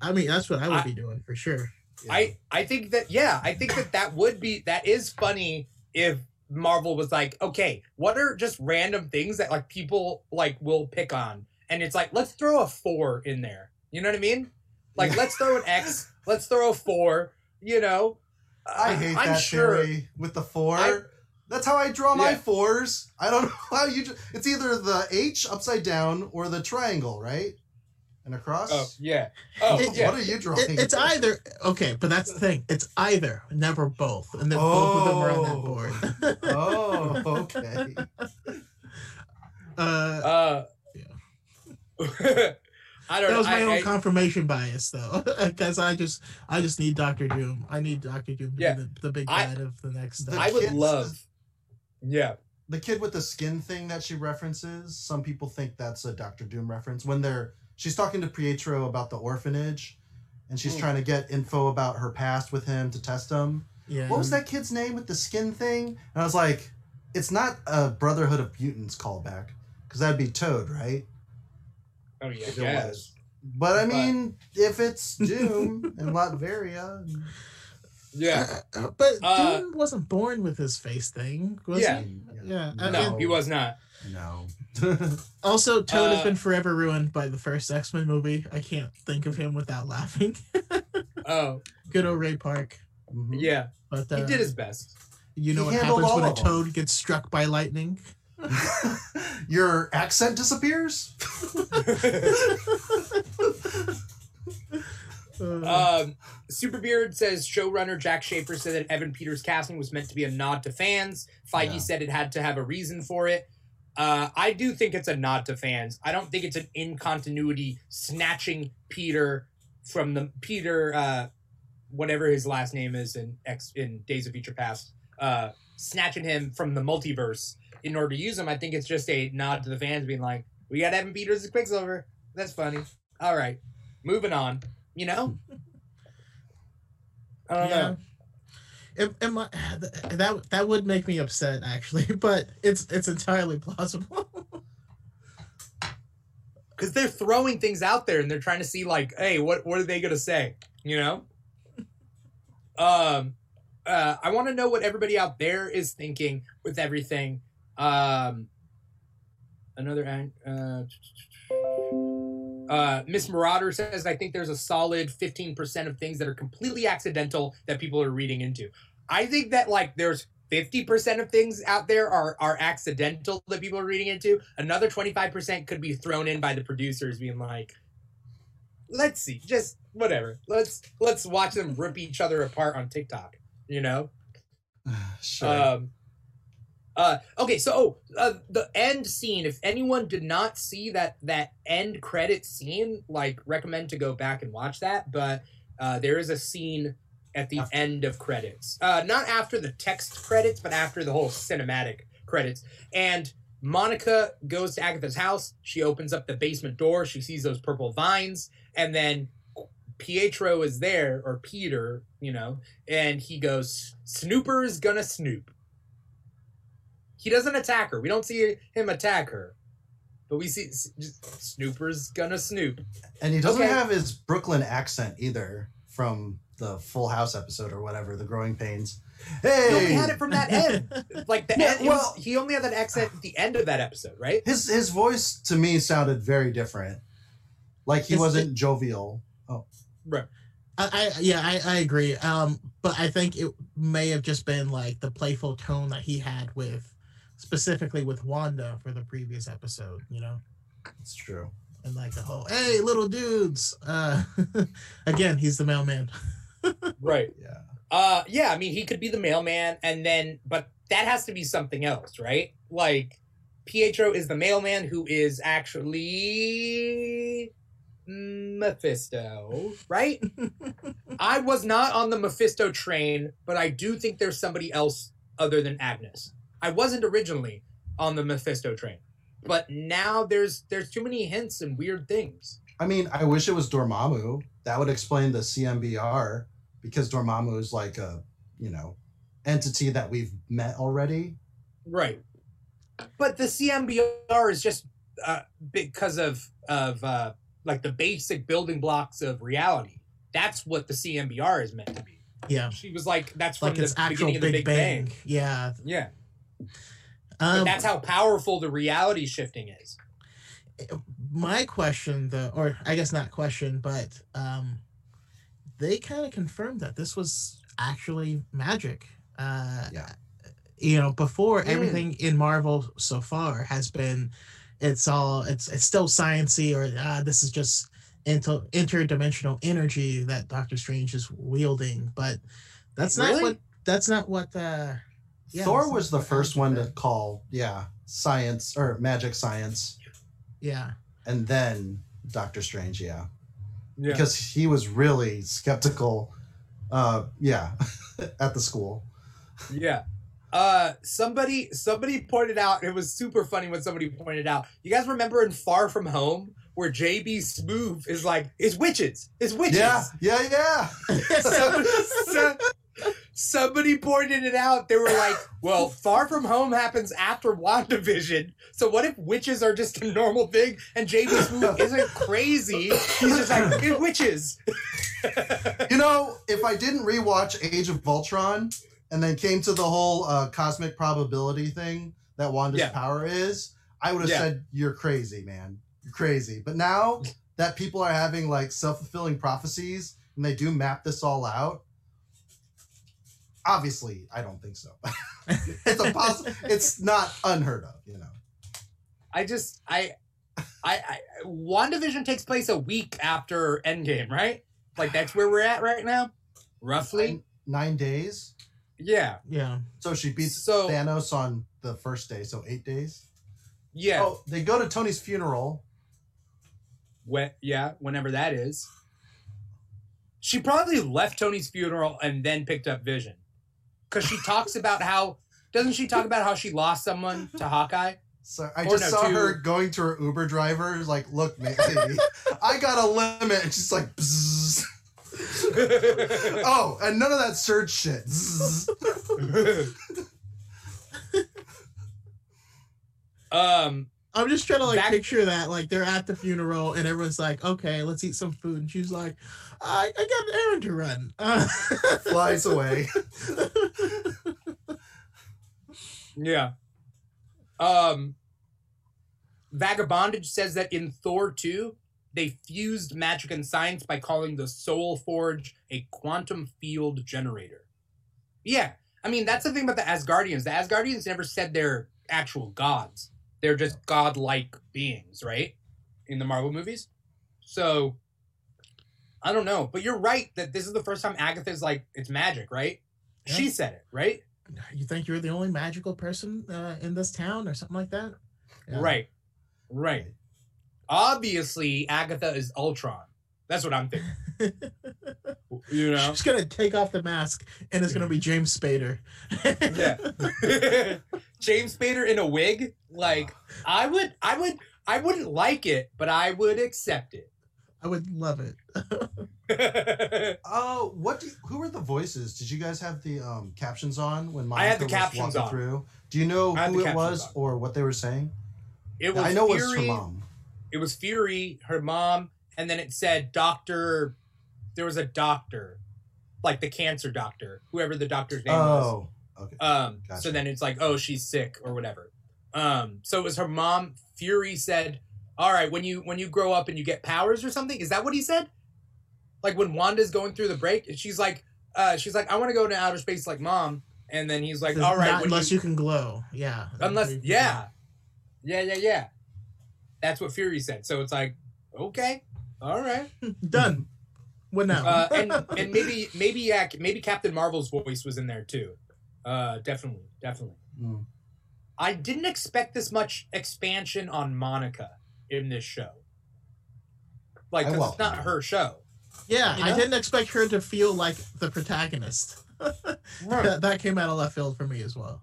I mean, that's what I would I- be doing for sure. Yeah. I I think that yeah, I think that that would be that is funny if Marvel was like, okay, what are just random things that like people like will pick on, and it's like let's throw a four in there. You know what I mean? Like let's throw an X, let's throw a four. You know, I hate I'm that sure. theory with the four. I- That's how I draw my fours. I don't know how you. dr- It's either the H upside down or the triangle, right? And across. Oh yeah. Oh It- yeah. What are you drawing? It, it's either okay, but that's the thing. It's either, never both, and then both of them are on that Oh. board. oh, okay. uh, Uh. I don't that know. was my I- own I- confirmation bias, though, because I just, I just need Doctor Doom. I need Doctor Doom to Yeah. be the, the big I- bad of the next. The. I would kids- love. Yeah. the kid with the skin thing that she references, some people think that's a Doctor Doom reference. When they're she's talking to Pietro about the orphanage, and she's Mm. trying to get info about her past with him to test him. yeah. What was that kid's name with the skin thing? And I was like, it's not a Brotherhood of Mutants callback, because that'd be Toad, right? Oh yeah. If it Yes. was. But I But- mean, if it's Doom and Latveria, Yeah. Uh, but Uh, Doom wasn't born with his face thing, was Yeah. he? Yeah. I No, mean, he was not. no. Also, Toad has Uh, been forever ruined by the first X Men movie. I can't think of him without laughing. Oh Good old Ray Park. Mhm. yeah. But uh, He did his best. you know He what happens when a toad gets struck by lightning? Your accent disappears. Um, Superbeard says showrunner Jac Schaeffer said that Evan Peters' casting was meant to be a nod to fans. Feige Yeah. said it had to have a reason for it. Uh, I do think it's a nod to fans. I don't think it's an in continuity snatching Peter from the Peter, uh, whatever his last name is in X in Days of Future Past, uh, snatching him from the multiverse in order to use him. I think it's just a nod to the fans being like, "We got Evan Peters as Quicksilver. That's funny. All right, moving on." You know. I don't yeah. know. It, it might, that that would make me upset actually, but it's it's entirely plausible. because they're throwing things out there and they're trying to see like hey what what are they gonna say you know um uh i want to know what everybody out there is thinking with everything um another an- uh uh miss marauder says i think there's a solid 15% of things that are completely accidental that people are reading into. I think that like there's 50% of things out there are are accidental that people are reading into. Another 25% could be thrown in by the producers being like let's see just whatever. Let's let's watch them rip each other apart on tiktok you know? Sure. um uh okay so oh, uh, the end scene if anyone did not see that that end credit scene like recommend to go back and watch that but uh there is a scene at the After- end of credits. Uh, not after the text credits, but after the whole cinematic credits. And Monica goes to Agatha's house. She opens up the basement door. She sees those purple vines, and then Pietro is there, or Peter, you know, and he goes, "Snooper's gonna snoop." He doesn't attack her. We don't see him attack her, but we see Snooper's gonna snoop. And he doesn't Okay. have his Brooklyn accent either from the Full House episode or whatever, The Growing Pains. Hey, He only had it from that end. Like the Yeah, end, it was- well- he only had that accent at the end of that episode, right? his his voice to me sounded very different. Like he It's- wasn't jovial. Oh, right. I, I yeah, I, I agree. Um, but I think it may have just been like the playful tone that he had with specifically with Wanda for the previous episode, you know? It's true. And like the whole hey little dudes. Uh again, he's the mailman. Right. Yeah. Uh, yeah. I mean, he could be the mailman, and then, but that has to be something else, right? Like, Pietro is the mailman who is actually Mephisto, right? I was not on the Mephisto train, but I do think there's somebody else other than Agnes. I wasn't originally on the Mephisto train, but now there's there's too many hints and weird things. I mean, I wish it was Dormammu. That would explain the CMBR because Dormammu is like a, you know, entity that we've met already. Right. But the CMBR is just uh, because of of uh, like the basic building blocks of reality. That's what the CMBR is meant to be. Yeah. She was like, that's from Like the it's beginning Big, of the Big Bang. Bang. Yeah. Yeah, but Um, that's how powerful the reality shifting is. my question though or i guess not question but um they kind of confirmed that this was actually magic uh Yeah. you know before Mm. everything in marvel so far has been it's all it's it's still sciency or ah, this is just inter interdimensional energy that doctor strange is wielding but that's not Really? what that's not what uh Yeah, Thor that's was the first one to call, yeah, science or magic science, yeah and then Doctor Strange, yeah, Yeah. because he was really skeptical. Uh, yeah, at the school. Yeah. Uh somebody somebody pointed out it was super funny when somebody pointed out. You guys remember in Far From Home where JB Smoove is like, it's witches. It's witches. Yeah, yeah, yeah. somebody, so- somebody pointed it out. They were like, well, Far From Home happens after WandaVision. So what if witches are just a normal thing and JB Smoove isn't crazy? He's just like, it's witches. You know, if I didn't rewatch Age of Ultron and then came to the whole uh, cosmic probability thing that Wanda's Yeah. power is, I would have Yeah. said you're crazy, man. You're crazy. But now that people are having like self-fulfilling prophecies and they do map this all out, obviously, I don't think so. it's a poss- it's not unheard of, you know. I just I I I WandaVision takes place a week after Endgame, right? Like that's where we're at right now? Roughly? Nine, nine days. Yeah. yeah So she beats So- Thanos on the first day, so eight days. Yeah. Oh, they go to Tony's funeral. When, yeah, whenever that is. She probably left Tony's funeral and then picked up Vision. Cuz she talks about how doesn't she talk about how she lost someone to Hawkeye? So I Or just no, saw her going to her Uber driver, like, look, ma- lady, I got a limit, and she's like, Bzzz. oh, and none of that surge shit. Um I'm just trying to like Back- picture that, like they're at the funeral and everyone's like, "Okay, let's eat some food," and she's like, "I, I got an errand to run." Uh, Flies away. Yeah. Um Vagabondage says that in Thor 2, they fused magic and science by calling the Soul Forge a quantum field generator. Yeah. I mean, that's the thing about the Asgardians. The Asgardians never said they're actual gods. They're just godlike beings, right? In the Marvel movies. So I don't know, but you're right that this is the first time Agatha's like it's magic, right? She said it, right? you think you're the only magical person uh, in this town, or something like that? Yeah. Right. Right. Obviously, Agatha is Ultron. That's what I'm thinking. You know? She's gonna take off the mask, and it's gonna be James Spader. Yeah. James Spader in a wig, like I would, I would, I wouldn't like it, but I would accept it. I would love it. it. Oh, what? Do, who were the voices? Did you guys have the um, captions on when Monica I had the was captions walking on. through? Do you know I had who the it was captions or what they were saying? it was I know it was her Fury. mom. It was Fury, her mom, and then it said Doctor. There was a doctor, like the cancer doctor, whoever the doctor's name was. Oh, okay. Um, so then it's like, oh, she's sick or whatever. Um, so it was her mom. Fury said, "All right, when you when you grow up and you get powers or something, is that what he said? Like when Wanda's going through the break, she's like, uh, she's like, I want to go into outer space like mom, and then he's like, all right, unless you, you, can glow. Yeah. unless yeah, yeah, yeah, yeah. That's what Fury said. So it's like, okay, all right, Done. What now? uh, and and maybe maybe yeah, maybe Captain Marvel's voice was in there too. Uh, definitely, definitely. Mm. I didn't expect this much expansion on Monica in this show. Like, I 'cause it's not it. her show. yeah, you I didn't expect her to feel like the protagonist. that, that came out of left field for me as well.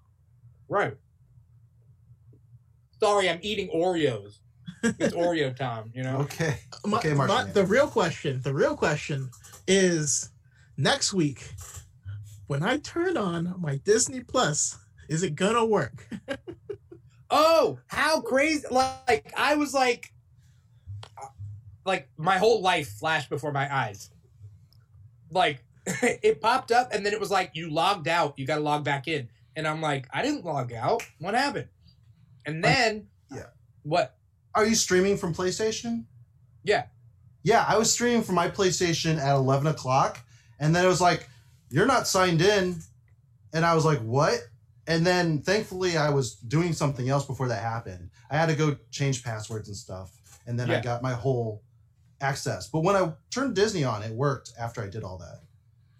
Right. Sorry, I'm eating Oreos. It's Oreo time, you know? Okay. My, Okay, my- Martian. the real question, the real question is next week when I turn on my Disney Plus, is it gonna work? Oh, how crazy! Like I was like, like my whole life flashed before my eyes. Like it popped up, and then it was like you logged out. You got to log back in, and I'm like, I didn't log out. What happened? And then, Yeah. what? Are you streaming from PlayStation? Yeah. Yeah, I was streaming from my PlayStation at 11 o'clock, and then it was like, you're not signed in. And I was like, what? And then thankfully, I was doing something else before that happened. I had to go change passwords and stuff. And then I got my whole access. But when I turned Disney on, it worked after I did all that.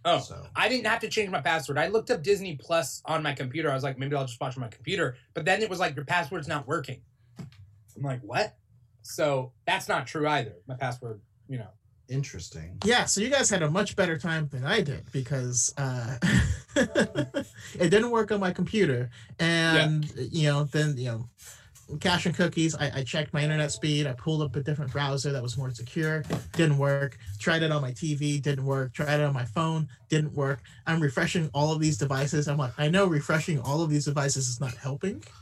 Oh, So, I didn't have to change my password. I looked up Disney Plus on my computer. I was like, maybe I'll just watch on my computer. But then it was like, your password's not working. I'm like, what? So that's not true either. My password, you know. Interesting. Yeah, so you guys had a much better time than I did because uh, it didn't work on my computer, and you know, then you know, cash and cookies. I, I checked my internet speed. I pulled up a different browser that was more secure. Didn't work. Tried it on my TV. Didn't work. Tried it on my phone. Didn't work. I'm refreshing all of these devices. I'm like, I know refreshing all of these devices is not helping.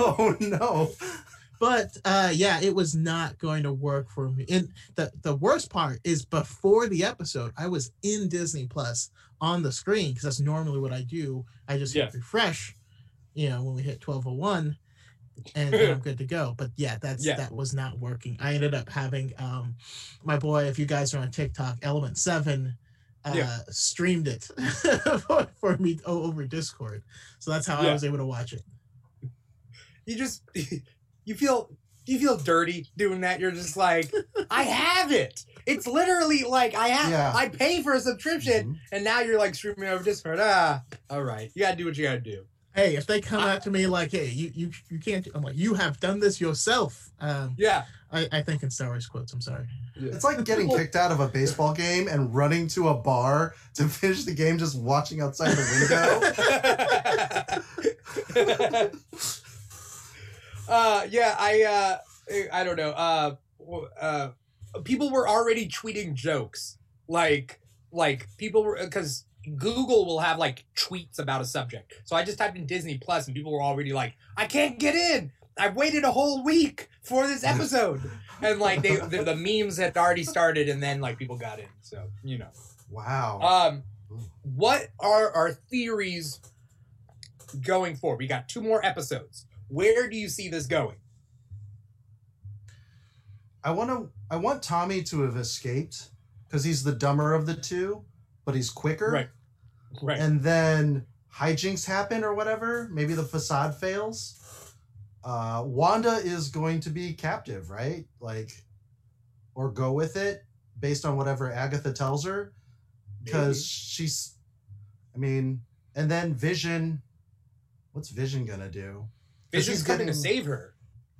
Oh no. but uh yeah it was not going to work for me. And the the worst part is before the episode i was in disney plus on the screen because that's normally what i do. I just hit refresh you know when we hit 1201 and i'm good to go. But yeah that's Yeah. that was not working. I ended up having um my boy if you guys are on tiktok element 7 uh, Yeah. streamed it for, for me over discord. So that's how i was able to watch it. You just you feel you feel dirty doing that. You're just like, I have it. It's literally like I have Yeah. I pay for a subscription Mhm. and now you're like streaming over Discord. Ah, all right. You gotta do what you gotta do. Hey, if they come I- out to me like, "Hey, you you you can't," I'm like, "You have done this yourself." Um, Yeah. I I think in Star Wars quotes. I'm sorry. It's like getting kicked out of a baseball game and running to a bar to finish the game just watching outside the window. uh yeah, I uh I don't know. Uh uh people were already tweeting jokes. Like like people were cuz Google will have like tweets about a subject. So I just typed in Disney Plus and people were already like, "I can't get in. I've waited a whole week for this episode." and like they the, the memes had already started and then like people got in. So, you know. wow. Um, what are our theories going for? We got two more episodes. Where do you see this going? I want to. I want Tommy to have escaped because he's the dumber of the two, but he's quicker. Right. Right. And then hijinks happen or whatever. Maybe the facade fails. Uh, Wanda is going to be captive, right? Like, or go with it based on whatever Agatha tells her, because she's. I mean, and then Vision. What's Vision gonna do? Vision's he's coming to save her.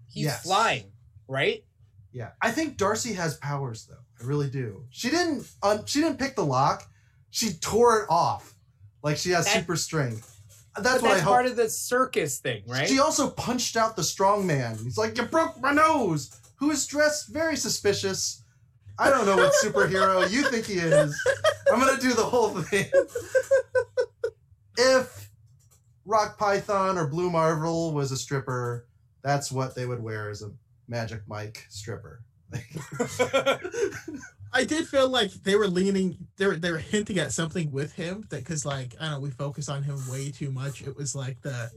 He's Yes. flying, right? Yeah, I think Darcy has powers though. I really do. She didn't. Um, she didn't pick the lock. She tore it off. Like she has That- super strength. That's what that's I hope. part of the circus thing, right? She also punched out the strong man. He's like, "You broke my nose." Who is dressed very suspicious. I don't know what superhero you think he is. I'm gonna do the whole thing. If Rock Python or Blue Marvel was a stripper, that's what they would wear as a Magic Mike stripper. I did feel like they were leaning, they were they were hinting at something with him that because like I don't know, we focus on him way too much. It was like the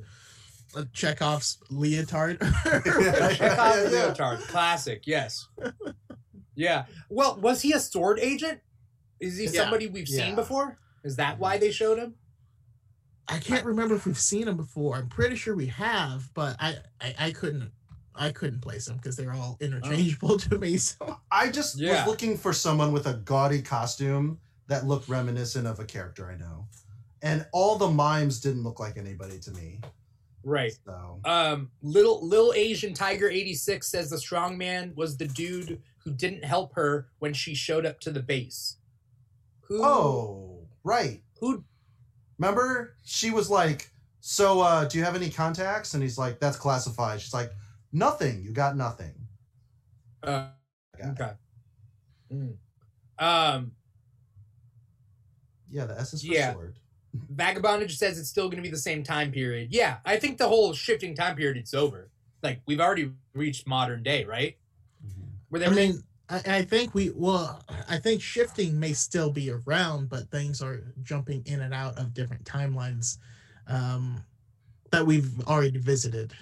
uh, Chekhov's leotard. Chekhov Yeah, yeah. leotard, classic. Yes. yeah. Well, was he a sword agent? Is he Yeah. somebody we've Yeah. seen before? Is that why they showed him? I can't remember if we've seen them before. I'm pretty sure we have, but I I, I couldn't I couldn't place them because they're all interchangeable to me. So I just Yeah. was looking for someone with a gaudy costume that looked reminiscent of a character I know. And all the mimes didn't look like anybody to me. Right. So Um, little little Asian Tiger eighty six says the strong man was the dude who didn't help her when she showed up to the base. Who? Oh, right. who? Remember? She was like, So uh do you have any contacts? And he's like, That's classified. She's like, Nothing. You got nothing. Uh, okay. Mm. Um, Yeah, the S is for Yeah. sword. Vagabondage says it's still going to be the same time period. Yeah, I think the whole shifting time period it's over. Like we've already reached modern day, right? With I everything. mean, I, I think we well, I think shifting may still be around, but things are jumping in and out of different timelines um, that we've already visited.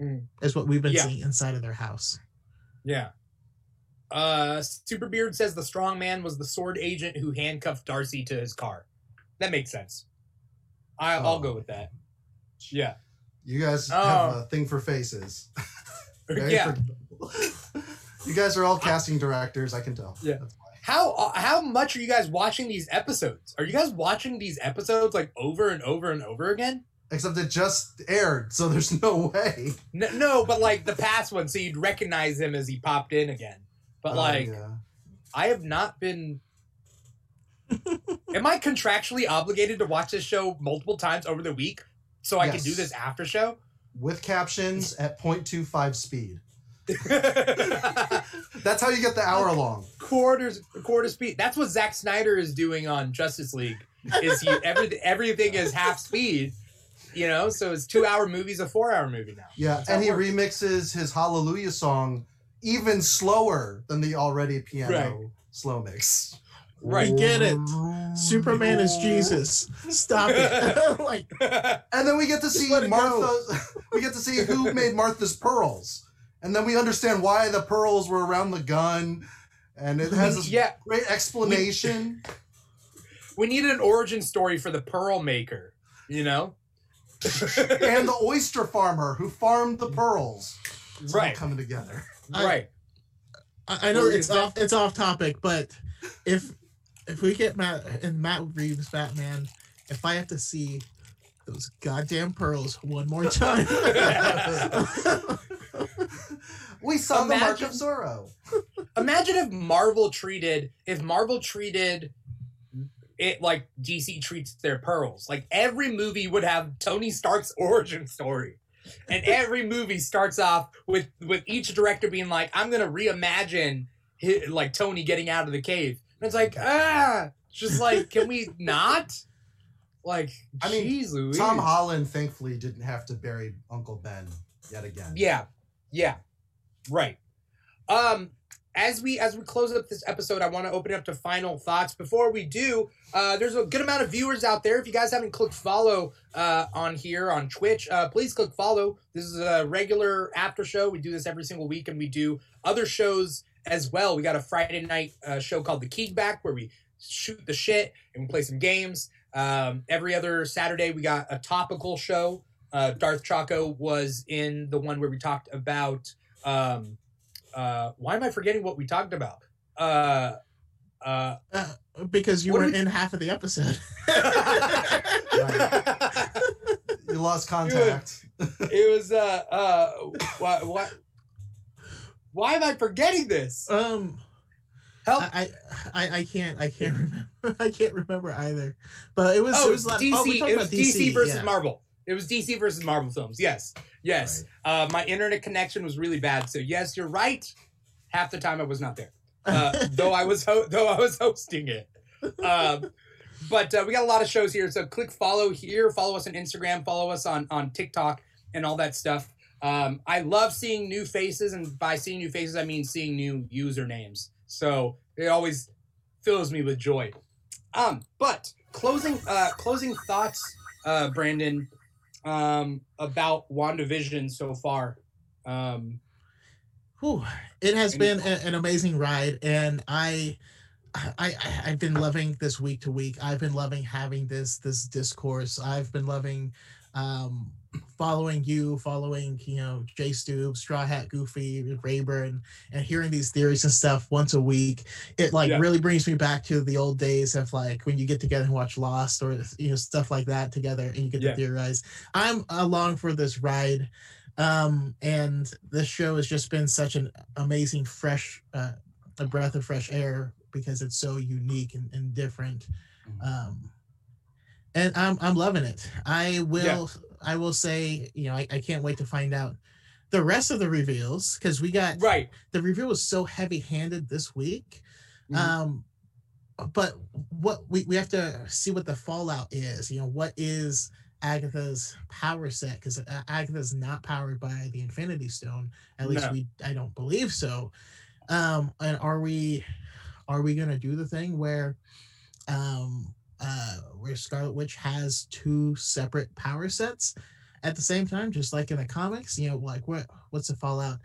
Mm. Is what we've been Yeah. seeing inside of their house. yeah. Uh, Superbeard says the strong man was the sword agent who handcuffed Darcy to his car. That makes sense. I, I'll Oh. go with that. Yeah. You guys Oh. have a thing for faces. Very yeah. forgettable. you guys are all casting directors, I can tell. Yeah. That's. How uh, how much are you guys watching these episodes? Are you guys watching these episodes like over and over and over again? Except it just aired, so there's no way. No, no, but like the past one, so you'd recognize him as he popped in again. But Uh, like, yeah. I have not been. Am I contractually obligated to watch this show multiple times over the week so I can do this after show? with captions at 0.25 speed. That's how you get the hour long. Quarters, quarter speed. That's what Zack Snyder is doing on Justice League. Is he everything? Everything is half speed. You know, so it's two hour movies, a four hour movie now. Yeah, That's and he works. remixes his Hallelujah song even slower than the already piano Right. slow mix. Right. We get it. Superman is Jesus. Stop it. like And then we get to see let go. Martha. we get to see who made Martha's pearls, and then we understand why the pearls were around the gun, and it has this yeah, great explanation. we need an origin story for the Pearl Maker. You know, and the oyster farmer who farmed the pearls. It's all right, coming together. I- right. I, I know it's is that- off it's off topic, but if if we get Matt and Matt Reeves Batman, if I have to see those goddamn pearls one more time. we saw the mark of Zorro. Imagine if Marvel treated if Marvel treated it like DC treats their pearls. Like every movie would have Tony Stark's origin story. And every movie starts off with with each director being like, "I'm gonna reimagine hi like Tony getting out of the cave." And it's like, ah, just like, can we not? Like, I mean, Louise. Tom Holland thankfully didn't have to bury Uncle Ben yet again. Yeah, yeah, right. Um, as we as we close up this episode, I want to open it up to final thoughts. Before we do, uh, there's a good amount of viewers out there. If you guys haven't clicked follow uh, on here on Twitch, uh, please click follow. This is a regular after show. We do this every single week, and we do other shows as well. We got a Friday night uh, show called The Kickback where we shoot the shit and we play some games. Um, every other Saturday, we got a topical show. Uh, Darth Choco was in the one where we talked about. Um, uh, why am I forgetting what we talked about? Uh, uh, Uh, because you weren't we- in half of the episode. You lost contact. it was uh, uh, what what Why am I forgetting this? Um, Help! I, I, I can't, I can't remember. I can't remember either. But it was, oh, it it was was like, DC. oh, we're it was about DC, versus yeah. Marvel. It was DC versus Marvel films. Yes, yes. Uh, my internet connection was really bad, so yes, you're right. Half the time I was not there, uh, though I was ho- though I was hosting it. Um, but uh, we got a lot of shows here, so click follow here. Follow us on Instagram. Follow us on on TikTok and all that stuff. Um, I love seeing new faces, and by seeing new faces, I mean seeing new usernames. So it always fills me with joy. Um, but closing uh closing thoughts, uh, Brandon, um, about WandaVision so far. Um, Whew, it has been a, an amazing ride, and I, I, I, I've been loving this week to week. I've been loving having this this discourse. I've been loving, um, following you, following you know Jay Stoob, Straw Hat Goofy, Rayburn, and hearing these theories and stuff once a week. It like Yeah. really brings me back to the old days of like when you get together and watch Lost or you know stuff like that together, and you get Yeah. to theorize. I'm along for this ride um and this show has just been such an amazing fresh uh a breath of fresh air because it's so unique and, and different um and i'm i'm loving it i will i will say you know I, I can't wait to find out the rest of the reveals because we got right. the reveal was so heavy handed this week Mhm. um but what we, we have to see what the fallout is you know what is agatha's power set because agatha's not powered by the infinity stone at least No. we i don't believe so um and are we are we gonna do the thing where um uh where scarlet witch has two separate power sets at the same time just like in the comics you know like what what's the fallout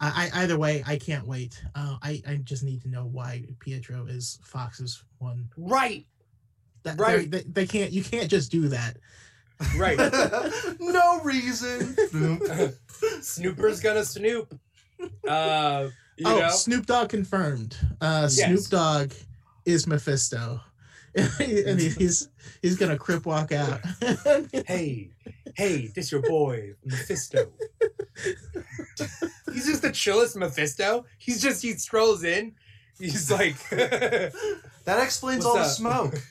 I, I either way, I can't wait. Uh, I I just need to know why Pietro is Fox's one. Right. That, Right. They, they can't. You can't just do that. Right. no reason. Snooper's gonna snoop. Uh, you oh, know. Snoop Dogg confirmed. Uh, Yes. Snoop Dogg is Mephisto, and he's he's gonna crip walk out. Hey, hey, this your boy Mephisto. He's just the chillest Mephisto. He's just he strolls in. He's like, that explains What's all the smoke.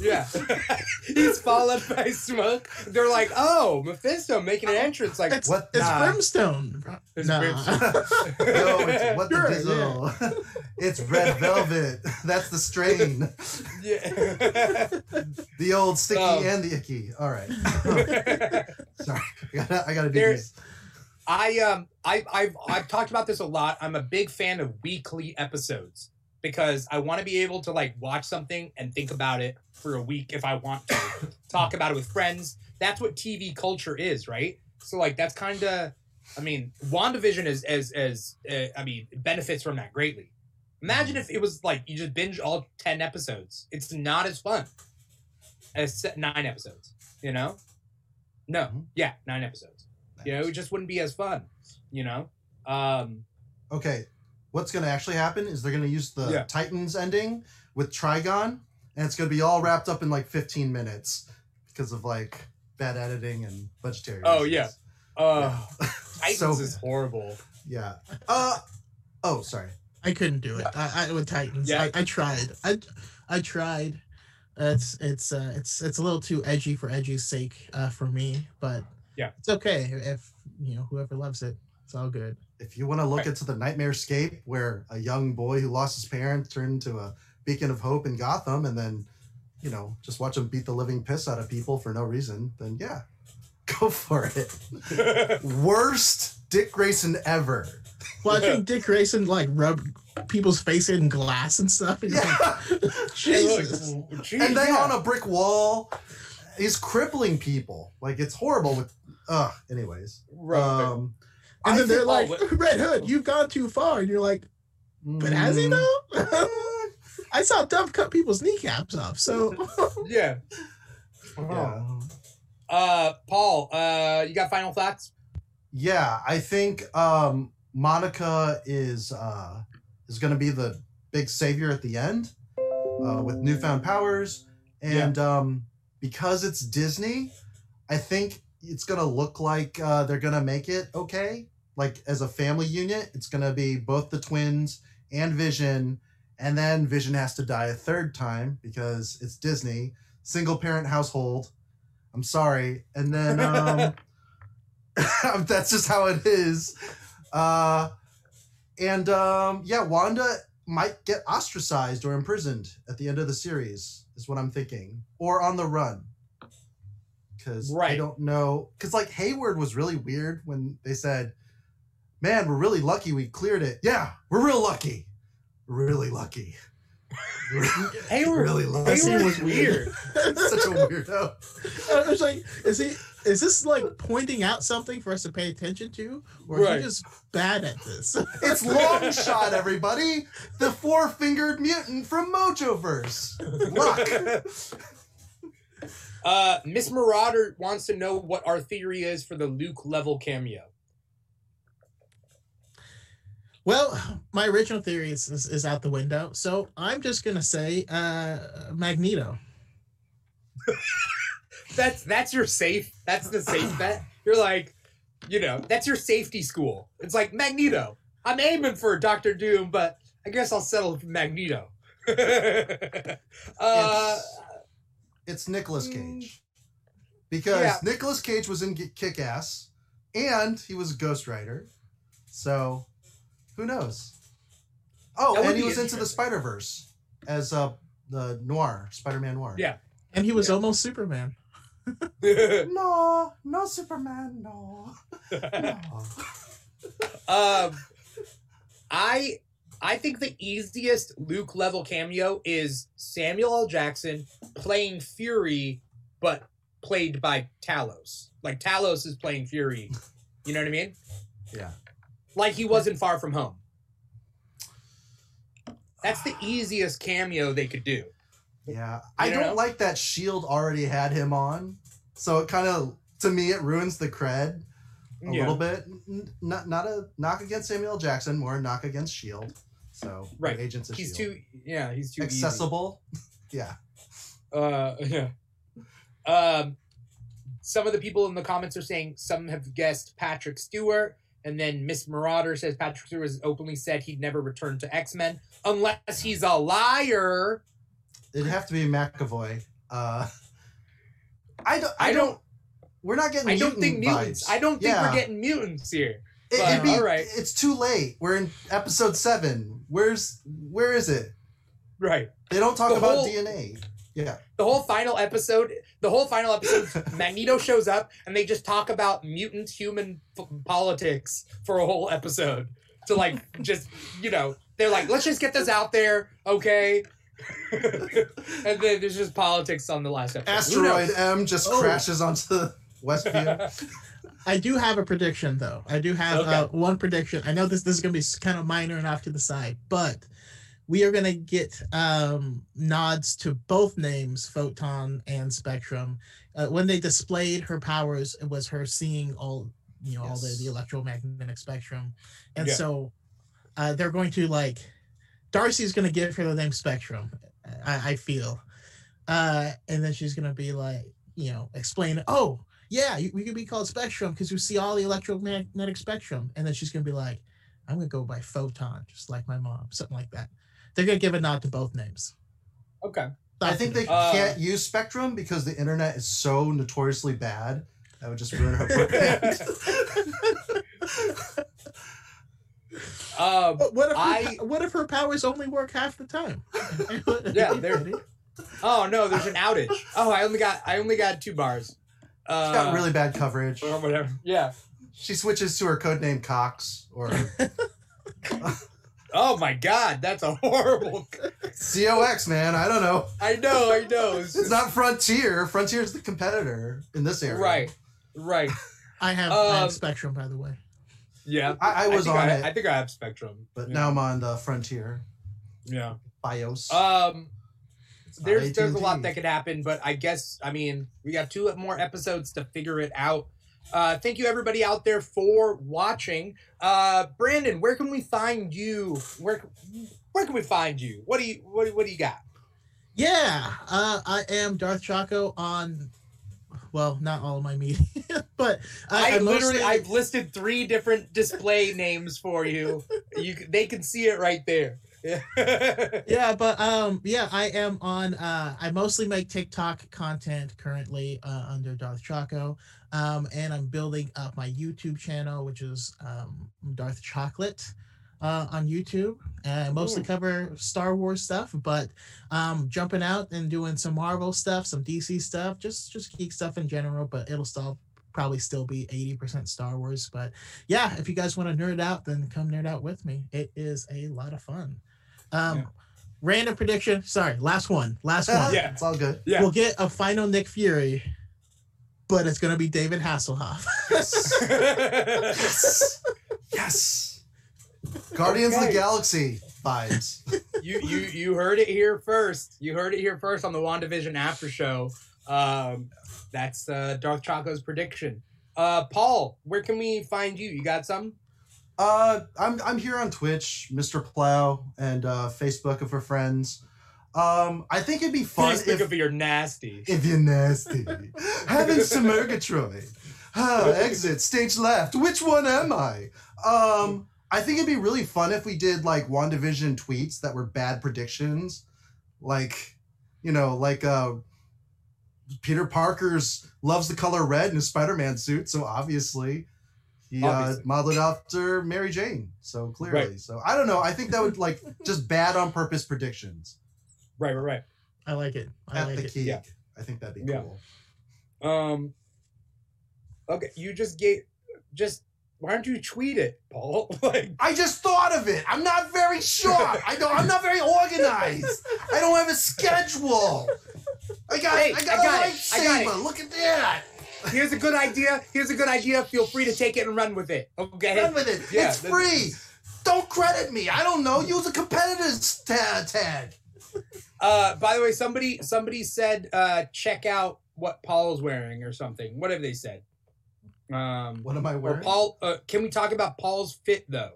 Yeah. He's followed by smoke. They're like, oh, Mephisto making an entrance. Like, it's what- it's Nah. brimstone. It's nah. Brimstone. no, it's what the Sure, dizzle. it's red velvet. That's the strain. yeah. The old sticky Um. and the icky. All right. Sorry, I gotta, I gotta do There- these. I um I I've I've talked about this a lot. I'm a big fan of weekly episodes because I want to be able to like watch something and think about it for a week if I want to. Talk about it with friends. That's what TV culture is, right? So like that's kind of I mean, WandaVision is as as uh, I mean, benefits from that greatly. Imagine if it was like you just binge all 10 episodes. It's not as fun as se- 9 episodes, you know? No. Mhm. Yeah, 9 episodes. You know, it just wouldn't be as fun. You know, um, Okay, what's gonna actually happen is they're gonna use the Yeah. Titans ending with Trigon, and it's gonna be all wrapped up in like 15 minutes because of like bad editing and budgetary. Oh, reasons. uh, Yeah. Titans So- is horrible. yeah. Uh. Oh, sorry. I couldn't do it. I, I with Titans. Yeah. I, I tried. I I tried. It's it's uh it's it's a little too edgy for edgy's sake uh for me, but Yeah. it's okay if you know whoever loves it. It's all good. If you want to look Right. into the Nightmare Scape, where a young boy who lost his parents turned into a beacon of hope in Gotham, and then, you know, just watch him beat the living piss out of people for no reason, then yeah, go for it. Worst Dick Grayson ever. Well, I think Dick Grayson like rubbed people's face in glass and stuff. And you're Yeah. like, Jesus. and then on a brick wall, he's crippling people. Like it's horrible. With, ugh. Anyways, um, And I then they're like, Red Hood, you've gone too far. And you're like, but has he mm, though? I saw Duff cut people's kneecaps off. So yeah. Yeah. Uh, Paul, uh, you got final thoughts? Yeah, I think um, Monica is uh, is going to be the big savior at the end uh, with newfound powers, and um, because it's Disney, I think it's going to look like uh, they're going to make it okay. Like as a family unit. It's gonna be both the twins and Vision, and then Vision has to die a third time because it's Disney, single parent household. I'm sorry, and then um, that's just how it is. Uh, and um, yeah, Wanda might get ostracized or imprisoned at the end of the series, is what I'm thinking, or on the run. Because I don't know. Because like Hayward was really weird when they said, "Man, we're really lucky we cleared it." Yeah, we're real lucky. Really lucky. Hayward, really lucky. Hayward was weird. Such a weirdo. I was like, is he? Is this like pointing out something for us to pay attention to, or is Right. he just bad at this? It's long shot, everybody. The four fingered mutant from Mojoverse. Look. Uh, Miss Marauder wants to know what our theory is for the Luke level cameo. Well, my original theory is, is, is out the window, so I'm just gonna say uh, Magneto. That's that's your safe. That's the safe bet. You're like, you know, that's your safety school. It's like Magneto. I'm aiming for Doctor Doom, but I guess I'll settle for Magneto. uh, It's Nicolas Mm. Cage. Because Yeah. Nicolas Cage was in Kick Ass and he was a Ghost Rider. So who knows? Oh, and he was into the. Spider Verse as uh, the Noir, Spider Man Noir. Yeah. And he was Yeah. almost Superman. No, no Superman, no. no. um, I I think the easiest Luke level cameo is Samuel L. Jackson playing Fury, but played by Talos. Like Talos is playing Fury. You know what I mean? Yeah. Like he wasn't far from home. That's the easiest cameo they could do. Yeah. I don't know? like that Shield already had him on. So it kind of, to me, it ruins the cred a Yeah. little bit. N- Not not a knock against Samuel Jackson, more a knock against Shield. So Right. Agents of He's Shield. too yeah, he's too easy. accessible. yeah. Uh, yeah. Um, some of the people in the comments are saying some have guessed Patrick Stewart, and then Miss Marauder says Patrick Stewart has openly said he'd never return to X Men unless he's a liar. It'd have to be McAvoy. Uh, I don't. I, I don't. don't- We're not getting. I don't think mutants. vibes. I don't think Yeah. we're getting mutants here. It, but, it'd be, all right. It's too late. We're in episode seven. Where's where is it? Right. They don't talk The about whole- DNA. Yeah. The whole final episode, the whole final episode, Magneto shows up and they just talk about mutant human f- politics for a whole episode. To like, just you know, they're like, let's just get this out there, okay? and then there's just politics on the last episode. Asteroid? M just Oh. crashes onto the Westview. I do have a prediction though. I do have Okay. uh, one prediction. I know this this is gonna be kind of minor and off to the side, but we are gonna get um, nods to both names, Photon and Spectrum. Uh, when they displayed her powers, it was her seeing all you know all the, the electromagnetic spectrum, and Yeah. so uh, they're going to like Darcy's gonna give her the name Spectrum. I, I feel, uh, and then she's gonna be like, you know, explain. Oh, yeah, we could be called Spectrum because you see all the electromagnetic spectrum. And then she's gonna be like, I'm gonna go by Photon, just like my mom, something like that. They're gonna give a nod to both names. Okay. I think they Uh, can't use Spectrum because the internet is so notoriously bad. That would just ruin her brand. Um, what if her, I- po- what if her powers only work half the time? Yeah, they're- oh no, there's an outage. Oh, I only got I only got two bars. Uh, She's got really bad coverage. or whatever. Yeah. She switches to her codename Cox or Oh my god, that's a horrible. COX, man. I don't know. I know, I know. It's It's just- not Frontier. Frontier's the competitor in this area. right, right. I have, I have Um, Spectrum, by the way. Yeah, I, I was think on I, it, I think I have Spectrum, but yeah. now I'm on the Frontier yeah. FiOS. Um, not there's there's a AT&T. lot that could happen, but I guess I mean we got two more episodes to figure it out. Uh, thank you everybody out there for watching. Uh, Brandon, where can we find you? Where where can we find you? What do you what, what do you got? Yeah, uh, I am Darth Choco on, well, not all of my media, but I, I, I literally mostly- I've listed three different display names for you. You they can see it right there. yeah but um yeah i am on uh i mostly make tiktok content currently uh under darth choco um and i'm building up my youtube channel which is um darth chocolate uh on youtube. And i mostly cover star wars stuff but um jumping out and doing some marvel stuff some dc stuff just just geek stuff in general but it'll still probably still be 80% star wars. But yeah if you guys want to nerd out then come nerd out with me. It is a lot of fun um Yeah. random prediction sorry last one last one Yeah. it's all good. Yeah. we'll get a final nick fury but it's going to be david hasselhoff Yes. yes. Guardians of the Galaxy vibes. you you you heard it here first. You heard it here first on the WandaVision after show. Um, that's uh, Darth Choco's prediction. Uh, Paul, where can we find you? You got some? Uh, I'm I'm here on Twitch, Mr. Plow, and uh, Facebook if for friends. Um, I think it'd be fun think if, of you're nasty. if you're nasty. having some Murgatroyd. Ah, exit, stage left. Which one am I? Um, I think it'd be really fun if we did like WandaVision tweets that were bad predictions. Like, you know, like uh Peter Parker's loves the color red in his Spider-Man suit, so obviously he uh, modeled after Mary Jane. So clearly. Right. So I don't know. I think that would like just bad on purpose predictions. Right, right, right. i like it i At like the it key. Yeah. I think that'd be Yeah. cool. Um. Okay, you just gave. Just why don't you tweet it, Paul? like, I just thought of it. I'm not very sharp. I don't. I'm not very organized. I don't have a schedule. I got. Hey, I got I a got it. I got lightsaber. Look at that. Here's a good idea. Here's a good idea. Feel free to take it and run with it. Okay. Run with it. Yeah, it's free. Don't credit me. I don't know. Use a competitor's ta- tag. Uh, by the way, somebody somebody said uh, check out what Paul's wearing or something. What have they said? Um, What am I wearing? Paul? Uh, can we talk about Paul's fit though?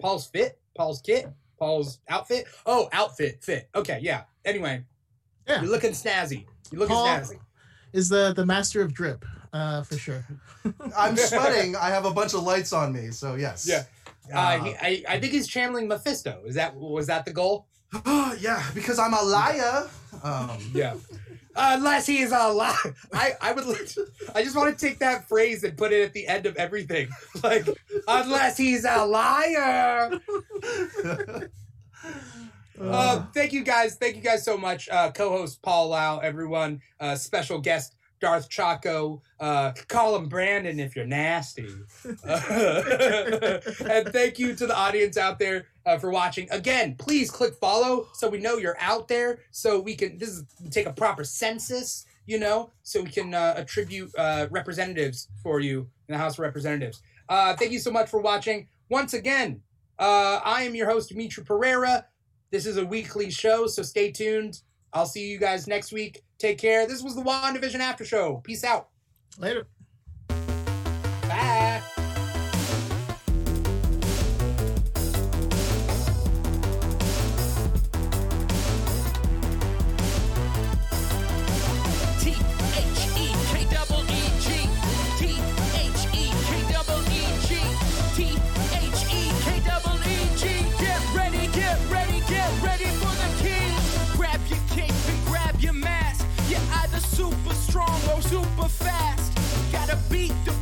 Paul's fit, Paul's kit, Paul's outfit. Oh, outfit, fit. Okay, yeah. Anyway, Yeah. you're looking snazzy. You're looking Paul- snazzy. Is the the master of drip uh for sure I'm sweating. I have a bunch of lights on me. So yes. Yeah. Uh, Uh, he, I, I think he's channeling Mephisto. Is that was that the goal? yeah, because I'm a liar. Um, Yeah. Unless he is a liar. I, I would I just want to take that phrase and put it at the end of everything. Like, unless he's a liar. Uh, thank you guys. Thank you guys so much. Uh, co-host Paul Lao, everyone. Uh, special guest Darth Choco. Uh, call him Brandon if you're nasty. and thank you to the audience out there uh, for watching. Again, please click follow so we know you're out there. So we can this is take a proper census. You know, so we can uh, attribute uh, representatives for you in the House of Representatives. Uh, thank you so much for watching. Once again, uh, I am your host, Dimithri Perera. This is a weekly show, so stay tuned. I'll see you guys next week. Take care. This was the WandaVision After Show. Peace out. later strong, go super fast. Gotta beat the